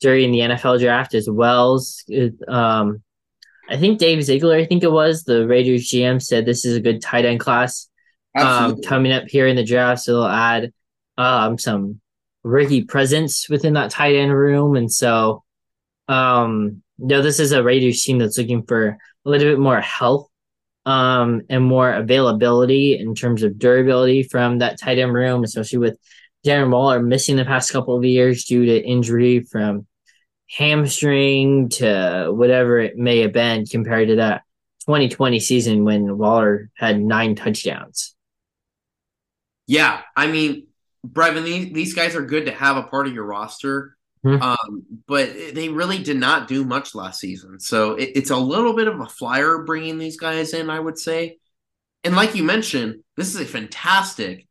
during the NFL draft as well. Um, I think Dave Ziegler, I think it was the Raiders GM, said this is a good tight end class um, coming up here in the draft. So they'll add um, some rookie presence within that tight end room. And so, um, you know, this is a Raiders team that's looking for a little bit more health um, and more availability in terms of durability from that tight end room, especially with Darren Waller missing the past couple of years due to injury from hamstring to whatever it may have been compared to that 2020 season when Waller had nine touchdowns. Yeah, I mean, Breven, these, these guys are good to have a part of your roster. Mm-hmm. Um, but they really did not do much last season. So it, it's a little bit of a flyer bringing these guys in, I would say. And like you mentioned, this is a fantastic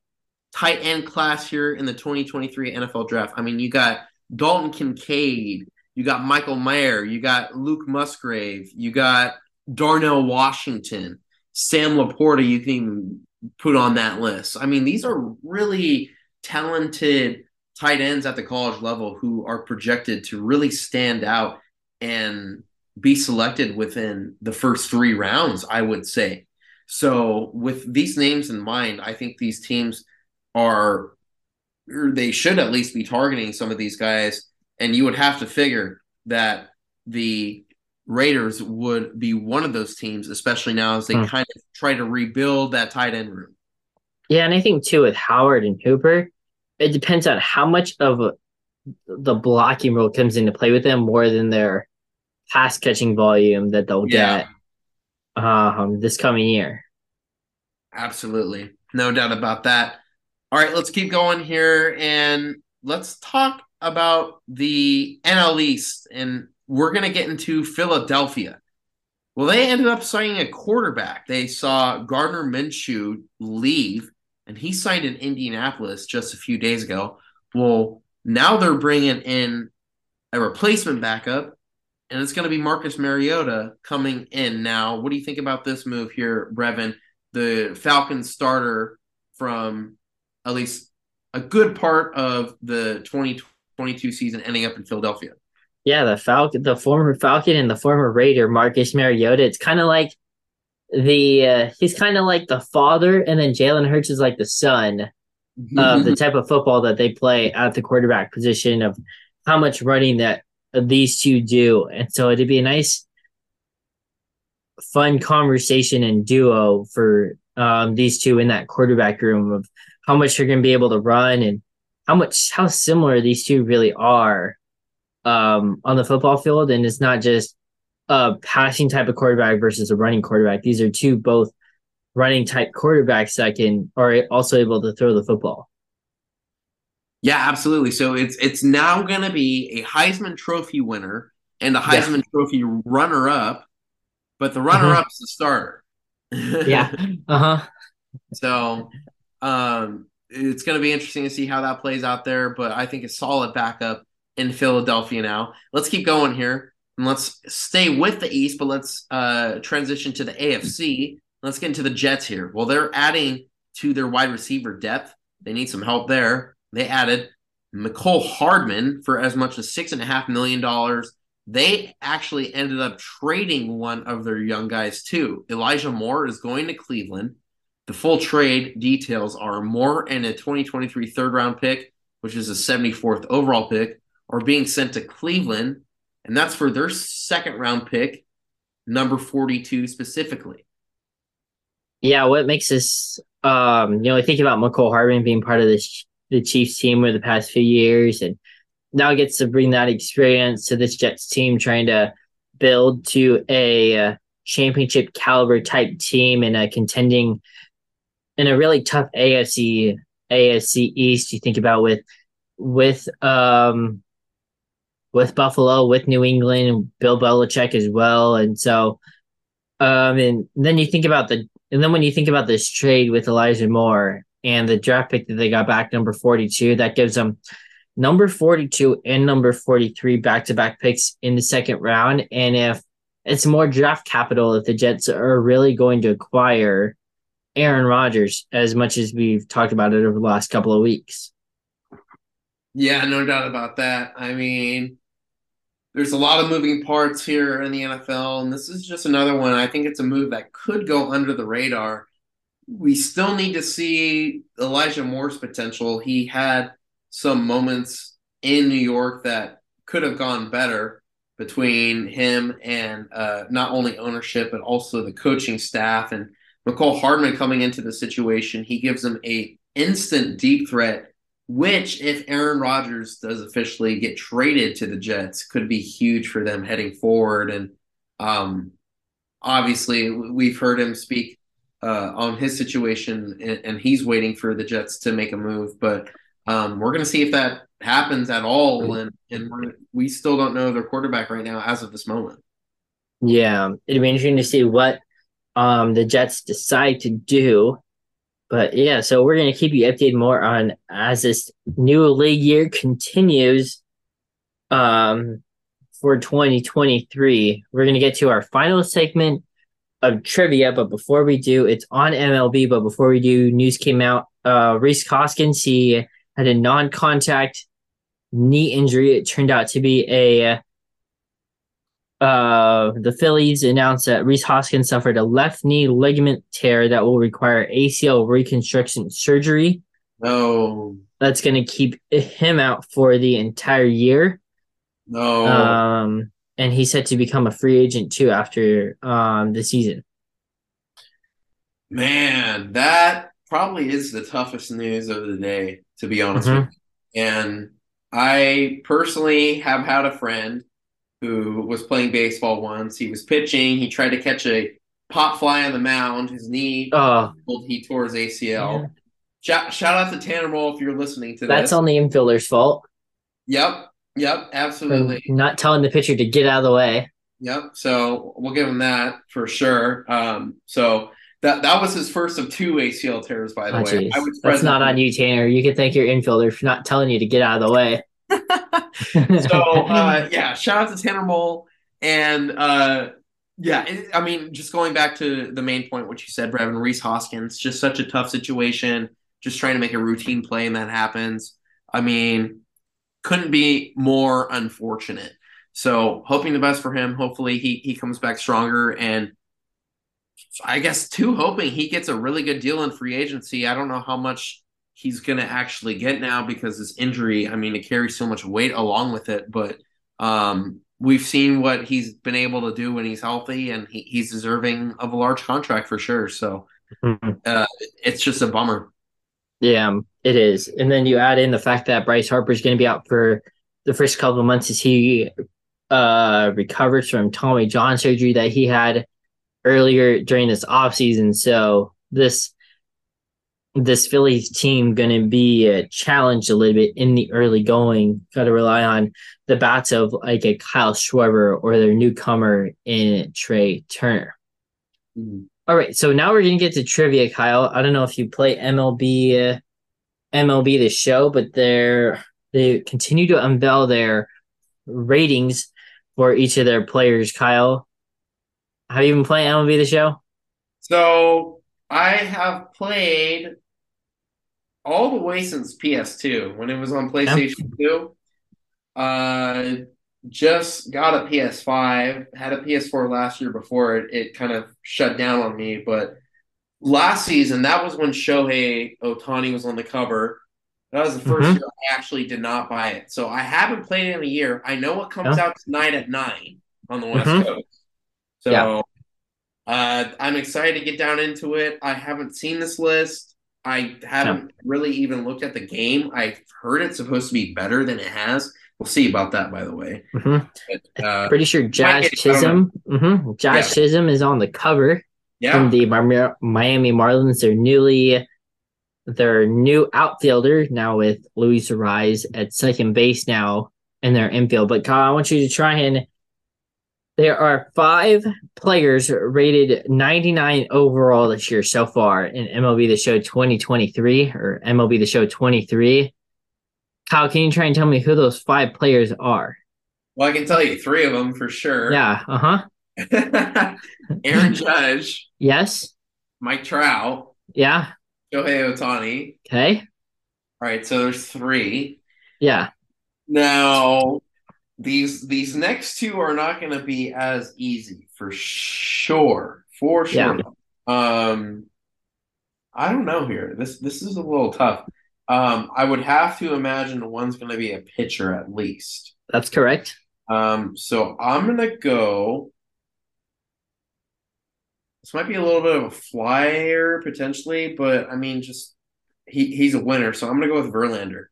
tight end class here in the 2023 NFL draft. I mean, you got Dalton Kincaid, you got Michael Mayer, you got Luke Musgrave, you got Darnell Washington, Sam LaPorta, you can put on that list. I mean, these are really talented tight ends at the college level who are projected to really stand out and be selected within the first three rounds, I would say. So, with these names in mind, I think these teams are, they should at least be targeting some of these guys. And you would have to figure that the Raiders would be one of those teams, especially now as they hmm. kind of try to rebuild that tight end room. Yeah, and I think too with Howard and Hooper, it depends on how much of the blocking role comes into play with them more than their pass catching volume that they'll yeah. get um, this coming year. Absolutely. No doubt about that. All right, let's keep going here and let's talk about the NL East. And we're going to get into Philadelphia. Well, they ended up signing a quarterback. They saw Gardner Minshew leave and he signed in Indianapolis just a few days ago. Well, now they're bringing in a replacement backup, and it's going to be Marcus Mariota coming in. Now, what do you think about this move here, Breven? The Falcons starter from at least a good part of the 2022 season ending up in Philadelphia. Yeah, the Falcon, the former Falcon and the former Raider, Marcus Mariota. It's kind of like the uh, he's kind of like the father, and then Jalen Hurts is like the son of the type of football that they play at the quarterback position of how much running that these two do, and so it'd be a nice, fun conversation and duo for um, these two in that quarterback room of how much they're going to be able to run and how much how similar these two really are um, on the football field. And it's not just a passing type of quarterback versus a running quarterback. These are two both running type quarterbacks that can are also able to throw the football. Yeah, absolutely. So it's it's now going to be a Heisman Trophy winner and a Heisman yeah. Trophy runner up, but the runner up's uh-huh. the starter. yeah. Uh huh. So, um, it's going to be interesting to see how that plays out there. But I think a solid backup in Philadelphia now. Let's keep going here and let's stay with the East, but let's uh, transition to the AFC. Let's get into the Jets here. Well, they're adding to their wide receiver depth. They need some help there. They added Mecole Hardman for as much as six and a half million dollars. They actually ended up trading one of their young guys too. Elijah Moore is going to Cleveland. The full trade details are Moore and a 2023 third round pick, which is a 74th overall pick, are being sent to Cleveland, and that's for their second round pick, number 42 specifically. Yeah, what makes this um, you know, I think about Mecole Hardman being part of this the Chiefs team over the past few years and now gets to bring that experience to this Jets team, trying to build to a uh, championship caliber type team and a contending in a really tough AFC AFC East. You think about with with um with Buffalo, with New England, Bill Belichick as well, and so um and then you think about the and then when you think about this trade with Elijah Moore and the draft pick that they got back, number forty two, that gives them number 42 and number 43 back to back picks in the second round. And if it's more draft capital, if the Jets are really going to acquire Aaron Rodgers as much as we've talked about it over the last couple of weeks. Yeah, no doubt about that. I mean, there's a lot of moving parts here in the NFL, and this is just another one. I think it's a move that could go under the radar. We still need to see Elijah Moore's potential. He had some moments in New York that could have gone better between him and uh, not only ownership but also the coaching staff and Mecole Hardman coming into the situation. He gives them a instant deep threat, which if Aaron Rodgers does officially get traded to the Jets, could be huge for them heading forward. And um, obviously, we've heard him speak uh, on his situation, and, and he's waiting for the Jets to make a move, but. Um, we're going to see if that happens at all, and and we still don't know their quarterback right now as of this moment. Yeah, it'd be interesting to see what um, the Jets decide to do. But yeah, so we're going to keep you updated more on as this new league year continues um, for 2023. We're going to get to our final segment of trivia, but before we do, it's on MLB. But before we do, news came out. Uh, Rhys Hoskins, he had a non-contact knee injury. It turned out to be a uh, the Phillies announced that Rhys Hoskins suffered a left knee ligament tear that will require ACL reconstruction surgery. No. That's going to keep him out for the entire year. No. Um, and he's set to become a free agent too after um the season. Man, that probably is the toughest news of the day, to be honest mm-hmm. with you. And I personally have had a friend who was playing baseball once. He was pitching. He tried to catch a pop fly on the mound. His knee, oh. he tore his ACL. Yeah. Shout, shout out to Tanner Moll if you're listening to That's this. That's on the infielder's fault. Yep. Yep. Absolutely. For not telling the pitcher to get out of the way. Yep. So we'll give him that for sure. Um, so that that was his first of two ACL tears, by the oh, way. That's not on you, Tanner. You can thank your infielder for not telling you to get out of the way. so uh, yeah, shout out to Tanner Mole and uh, yeah, it, I mean, just going back to the main point, what you said, Breven Rhys Hoskins, just such a tough situation. Just trying to make a routine play, and that happens. I mean, couldn't be more unfortunate. So hoping the best for him. Hopefully he he comes back stronger and I guess too, hoping he gets a really good deal in free agency. I don't know how much he's going to actually get now because his injury, I mean, it carries so much weight along with it. But um, we've seen what he's been able to do when he's healthy, and he, he's deserving of a large contract for sure. So Mhm. uh, it's just a bummer. Yeah, it is. And then you add in the fact that Bryce Harper is going to be out for the first couple of months as he uh recovers from Tommy John surgery that he had earlier during this offseason. So this this Phillies team going to be uh, challenged a little bit in the early going. Got to rely on the bats of like a Kyle Schwarber or their newcomer in Trea Turner. All right, so now we're gonna get to trivia, Kyle. I don't know if you play MLB, uh, MLB the show, but they're they continue to unveil their ratings for each of their players. Kyle, have you been playing MLB the show? So I have played all the way since PS2 when it was on PlayStation 2. Uh, just got a PS5, had a PS4 last year before it, it kind of shut down on me. But last season, that was when Shohei Ohtani was on the cover. That was the 1st Mhm. year I actually did not buy it. So I haven't played it in a year. I know it comes Yeah. out tonight at 9 on the West Mhm. Coast. So Yeah. uh, I'm excited to get down into it. I haven't seen this list. I haven't really even looked at the game. I've heard it's supposed to be better than it has. We'll see about that, by the way. hmm But, uh, Pretty sure Jazz get it, I don't Chisholm, hmm Jazz Chisholm is on the cover yeah, from the Miami Marlins. Their newly, their new outfielder now with Luis Arraez at second base now in their infield. But Kyle, I want you to try and. There are five players rated 99 overall this year so far in MLB The Show 2023 or MLB The Show 23. Kyle, can you try and tell me who those five players are? well, I can tell you three of them for sure. Yeah. Uh huh. Aaron Judge, Yes. Mike Trout, Yeah. Shohei Ohtani. Okay. All right, so there's three. Yeah. Now, these these next two are not going to be as easy for sure, for sure. Um, I don't know here. This this is a little tough. Um, I would have to imagine one's going to be a pitcher at least. That's correct. Um, so I'm going to go. This might be a little bit of a flyer potentially, but I mean, just he he's a winner, so I'm going to go with Verlander.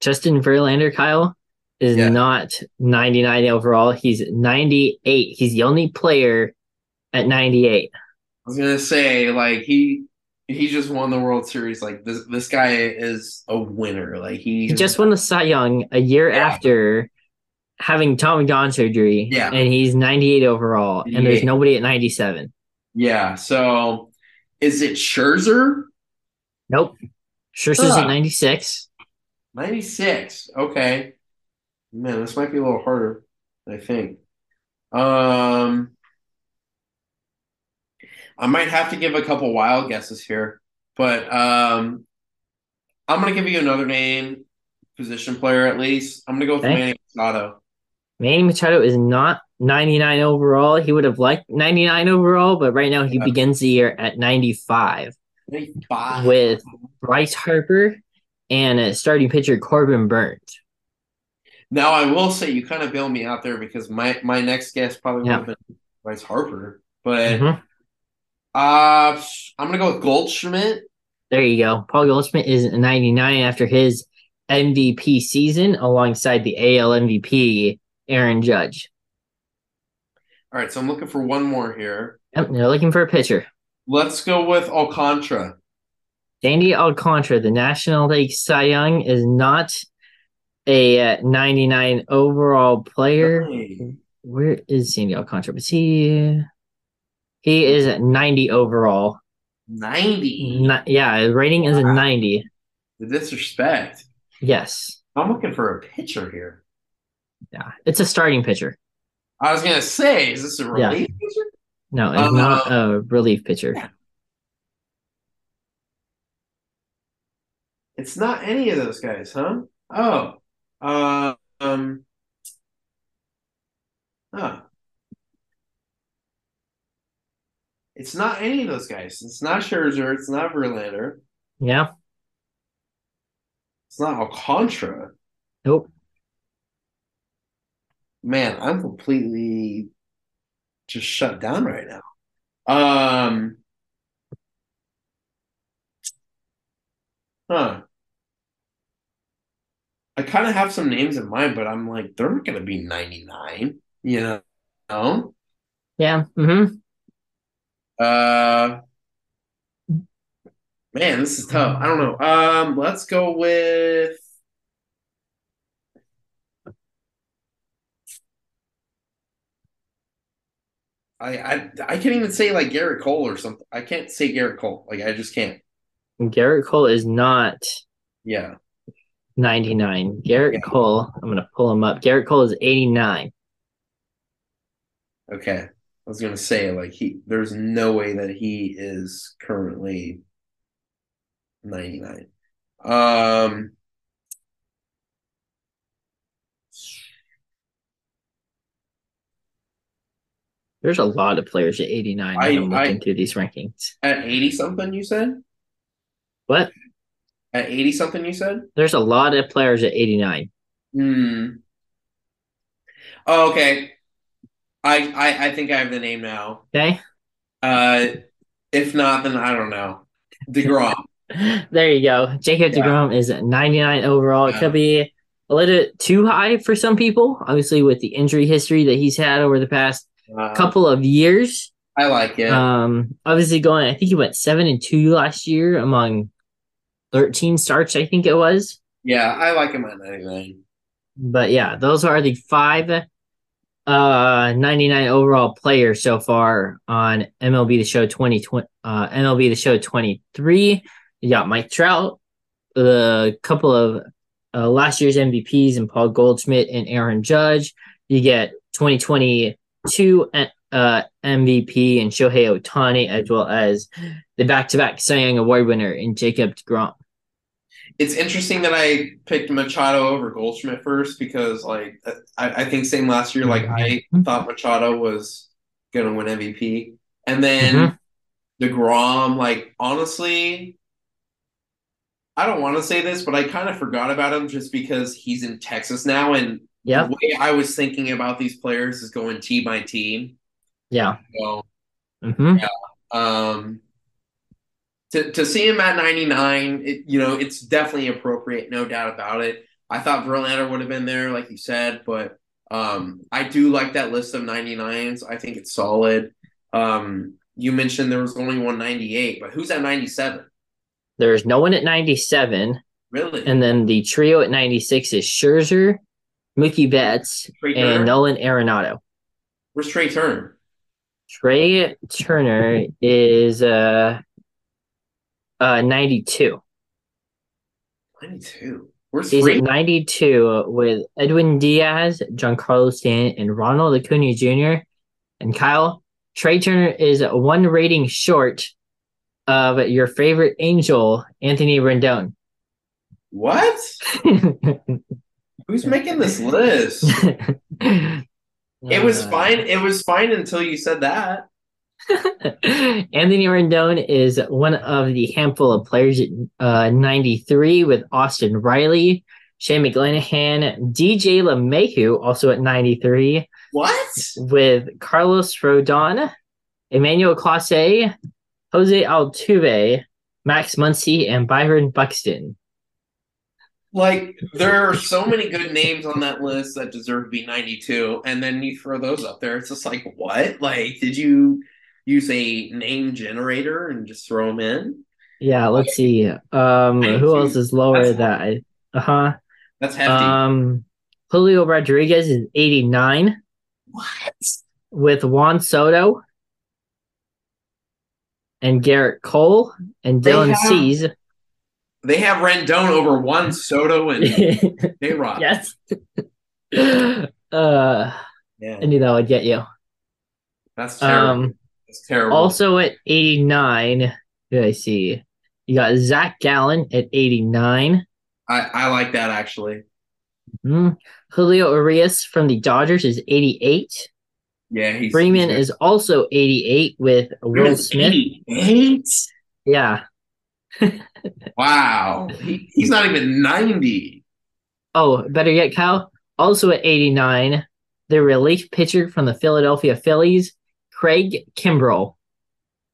Justin Verlander, Kyle, is Yeah. not 99 overall. He's 98. He's the only player at 98. I was gonna say, like he he just won the World Series. Like this this guy is a winner. Like he He just won the Cy Young a year Yeah. after having Tommy John surgery. Yeah. And he's 98 overall. And there's nobody at 97. yeah. So is it Scherzer? Nope. Scherzer's Ah. at 96. Ninety six. Okay. Man, this might be a little harder. I think. Um, I might have to give a couple wild guesses here, but um, I'm gonna give you another name, position player at least. I'm gonna go with Okay. Manny Machado. Manny Machado is not 99 overall. He would have liked 99 overall, but right now he Yeah. begins the year at 95 Ninety-five. with Bryce Harper and starting pitcher Corbin Burnes. Now I will say you kind of bailed me out there because my my next guess probably would Yeah. have been Bryce Harper, but Mhm. uh, I'm gonna go with Goldschmidt. There you go. Paul Goldschmidt is 99 after his MVP season alongside the AL MVP Aaron Judge. All right, so I'm looking for one more here. Yep, they're looking for a pitcher. Let's go with Alcantara. Sandy Alcantara, the National League Cy Young, is not a uh, 99 overall player. Hey, Where is Sandy Alcantara? Was he? He is at 90 overall. 90. Ni- yeah, his rating is a 90. The disrespect. Yes. I'm looking for a pitcher here. Yeah. It's a starting pitcher. I was gonna say, is this a Yeah. relief pitcher? No, it's Uh, not a relief pitcher. It's not any of those guys, huh? Oh, uh, um, huh. It's not any of those guys. It's not Scherzer. It's not Verlander. Yeah. It's not Alcantara. Nope. Man, I'm completely just shut down right now. Um, Huh. I kind of have some names in mind, but I'm like, they're not going to be 99, you know? No? Yeah. Mm-hmm. Uh, man, this is tough. I don't know. Um, let's go with. I, I I can't even say like Gerrit Cole or something. I can't say Gerrit Cole. Like I just can't. Gerrit Cole is not Yeah. 99. Gerrit. Cole, I'm going to pull him up. Gerrit Cole is 89. Okay. I was gonna say like he there's no way that he is currently 99. Um There's a lot of players at 89 I, I'm looking I- through these rankings. at 80 something you said? What? At 80 something you said? There's a lot of players at 89. Hmm. Oh, okay. I, I I think I have the name now. Okay. Uh if not, then I don't know. DeGrom. There you go. Jacob Yeah. DeGrom is at 99 overall. It could be a little bit too high for some people, obviously, with the injury history that he's had over the past Uh, couple of years. I like it. Um, obviously going, I think he went seven and two last year among 13 starts, I think it was. yeah, I like him at 99. But yeah, those are the five uh 99 overall players so far on MLB the Show 2020 uh MLB the Show 23. You got Mike Trout, the couple of uh, last year's MVPs and Paul Goldschmidt and Aaron Judge. You get 2022 uh MVP and Shohei Ohtani as well as the back-to-back Cy Young Award winner in Jacob DeGrom. It's interesting that I picked Machado over Goldschmidt first because, like, I, I think same last year. Like, I thought Machado was gonna win MVP, and then Mhm. Degrom. Like, honestly, I don't want to say this, but I kind of forgot about him just because he's in Texas now, and Yep. the way I was thinking about these players is going team by team. Yeah. So, hmm um, to to see him at 99, it, you know, it's definitely appropriate, no doubt about it. I thought Verlander would have been there, like you said, but um, I do like that list of 99s. I think it's solid. Um, you mentioned there was only 198, but who's at 97? There's no one at 97. Really? And then the trio at 96 is Scherzer, Mookie Betts, and Nolan Arenado. Where's Trea Turner? Trea Turner is uh, uh 92. 92. Where's He's at 92 with Edwin Diaz, Giancarlo Stanton, and Ronald Acuna Jr. And Kyle, Trea Turner is one rating short of your favorite angel, Anthony Rendon. What? Who's making this list? It was Uh, fine. It was fine until you said that. Anthony Rendon is one of the handful of players at uh, 93 with Austin Riley, Shane McClanahan, DJ LeMahieu, also at 93, What? with Carlos Rodon, Emmanuel Clase, Jose Altuve, Max Muncy, and Byron Buxton. Like there are so many good names on that list that deserve to be 92 and then you throw those up there it's just like what? Like did you use a name generator and just throw them in? Yeah, let's see. Um, who else is lower that I uh huh. That's hefty. Um, Julio Rodriguez is 89 what? with Juan Soto and Gerrit Cole and Dylan have- Cease. They have Rendon over Juan Soto and K-Rod. yes. uh, Yeah, I knew that would get you. that's terrible. Um, that's terrible. also at 89, who I see? You got Zach Gallen at 89. I, I like that actually. Hmm. Julio Urias from the Dodgers is 88. Yeah, he's Freeman he's is also 88 with Will Smith. 88? Yeah. Wow. He, he's not even 90. Oh, better yet, Kyle. Also at 89, the relief pitcher from the Philadelphia Phillies, Craig Kimbrel.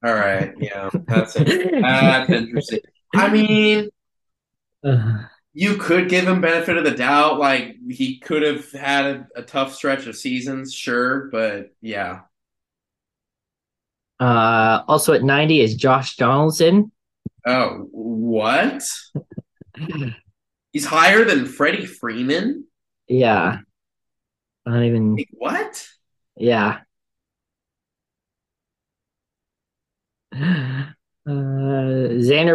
All right. Yeah, that's. That's interesting. I mean, Uh, you could give him benefit of the doubt. Like he could have had a, a tough stretch of seasons, sure, but yeah. uh, also at 90 is Josh Donaldson. Oh, what? He's higher than Freddie Freeman. Yeah. I don't even, Like, what? yeah. Uh, Xander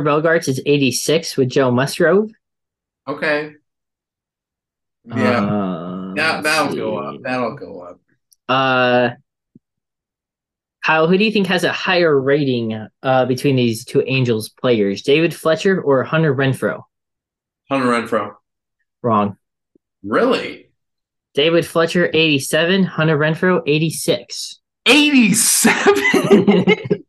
Bogaerts is 86 with Joe Musgrove. Okay. Yeah, Uh, that, that'll go up. That'll go up. Uh, Kyle, who do you think has a higher rating uh, between these two Angels players, David Fletcher or Hunter Renfroe? Hunter Renfroe. Wrong. Really? David Fletcher, 87. Hunter Renfroe, 86. 87?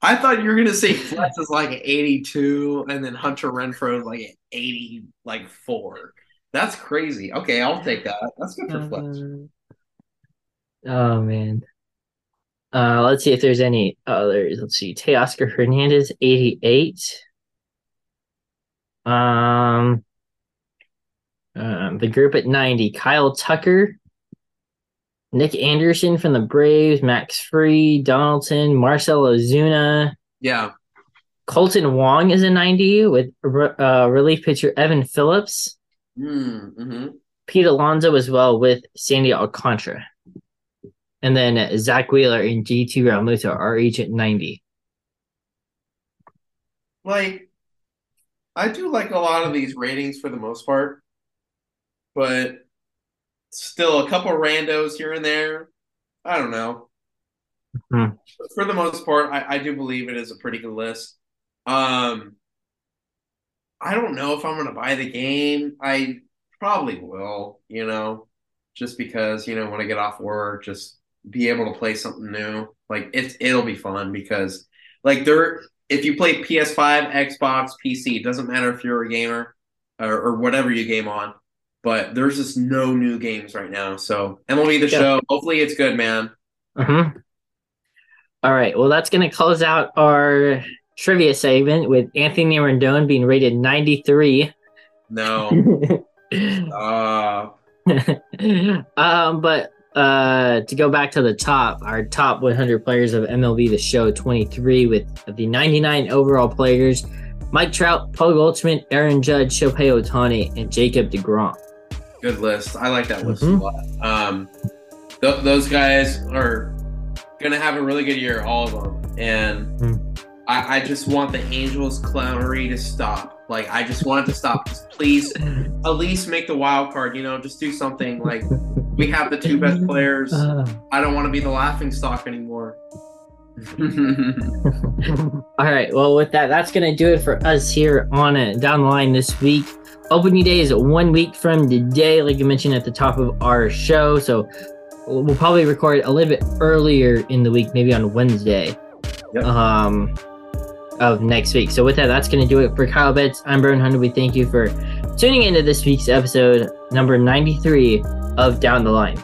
I thought you were gonna say Fletch is like 82 and then Hunter Renfroe is like an 80, like four. That's crazy. Okay, I'll take that. That's good for Fletch. Uh, oh, man. Uh, let's see if there's any others. Let's see. Teoscar Hernandez, 88. Um, um, the group at 90, Kyle Tucker, Nick Anderson from the Braves, Max Fried, Donaldson, Marcell Ozuna. Yeah. Kolten Wong is a 90 with uh, relief pitcher Evan Phillips, Mm, hmm Pete Alonso as well with Sandy Alcantara. And then Zack Wheeler and JT Realmuto are each at 90. Like, I do like a lot of these ratings for the most part, but still a couple randos here and there. I don't know. Hmm. For the most part, I, I do believe it is a pretty good list. Um, I don't know if I'm going to buy the game. I probably will, you know, just because, you know, when I get off work, just be able to play something new. Like it's it'll be fun because like there if you play PS5, Xbox, PC, it doesn't matter if you're a gamer or, or whatever you game on, but there's just no new games right now. So MLB the Yeah. show, hopefully it's good, man. Mhm. All right. Well, that's going to close out our trivia segment with Anthony Rendon being rated 93. No. Uh um, but uh, to go back to the top, our top 100 players of MLB The Show 23 with the 99 overall players Mike Trout, Paul Goldschmidt, Aaron Judge, Shohei Ohtani, and Jacob DeGrom. Good list. I like that list Mhm. a lot. Um th- those guys are gonna have a really good year, all of them. And Hmm. I, I just want the Angels clownery to stop. Like I just want it to stop. Just please at least make the wild card, you know, just do something like we have the two best players. Uh, I don't want to be the laughing stock anymore. All right. Well, with that, that's going to do it for us here on it down the line this week. Opening day is one week from today, like you mentioned at the top of our show. So we'll we'll probably record a little bit earlier in the week, maybe on Wednesday Yep. um, of next week. So with that, that's going to do it for Kyle Betts. I'm Breven Hunter. We thank you for tuning into this week's episode, number 93 of Down the Line.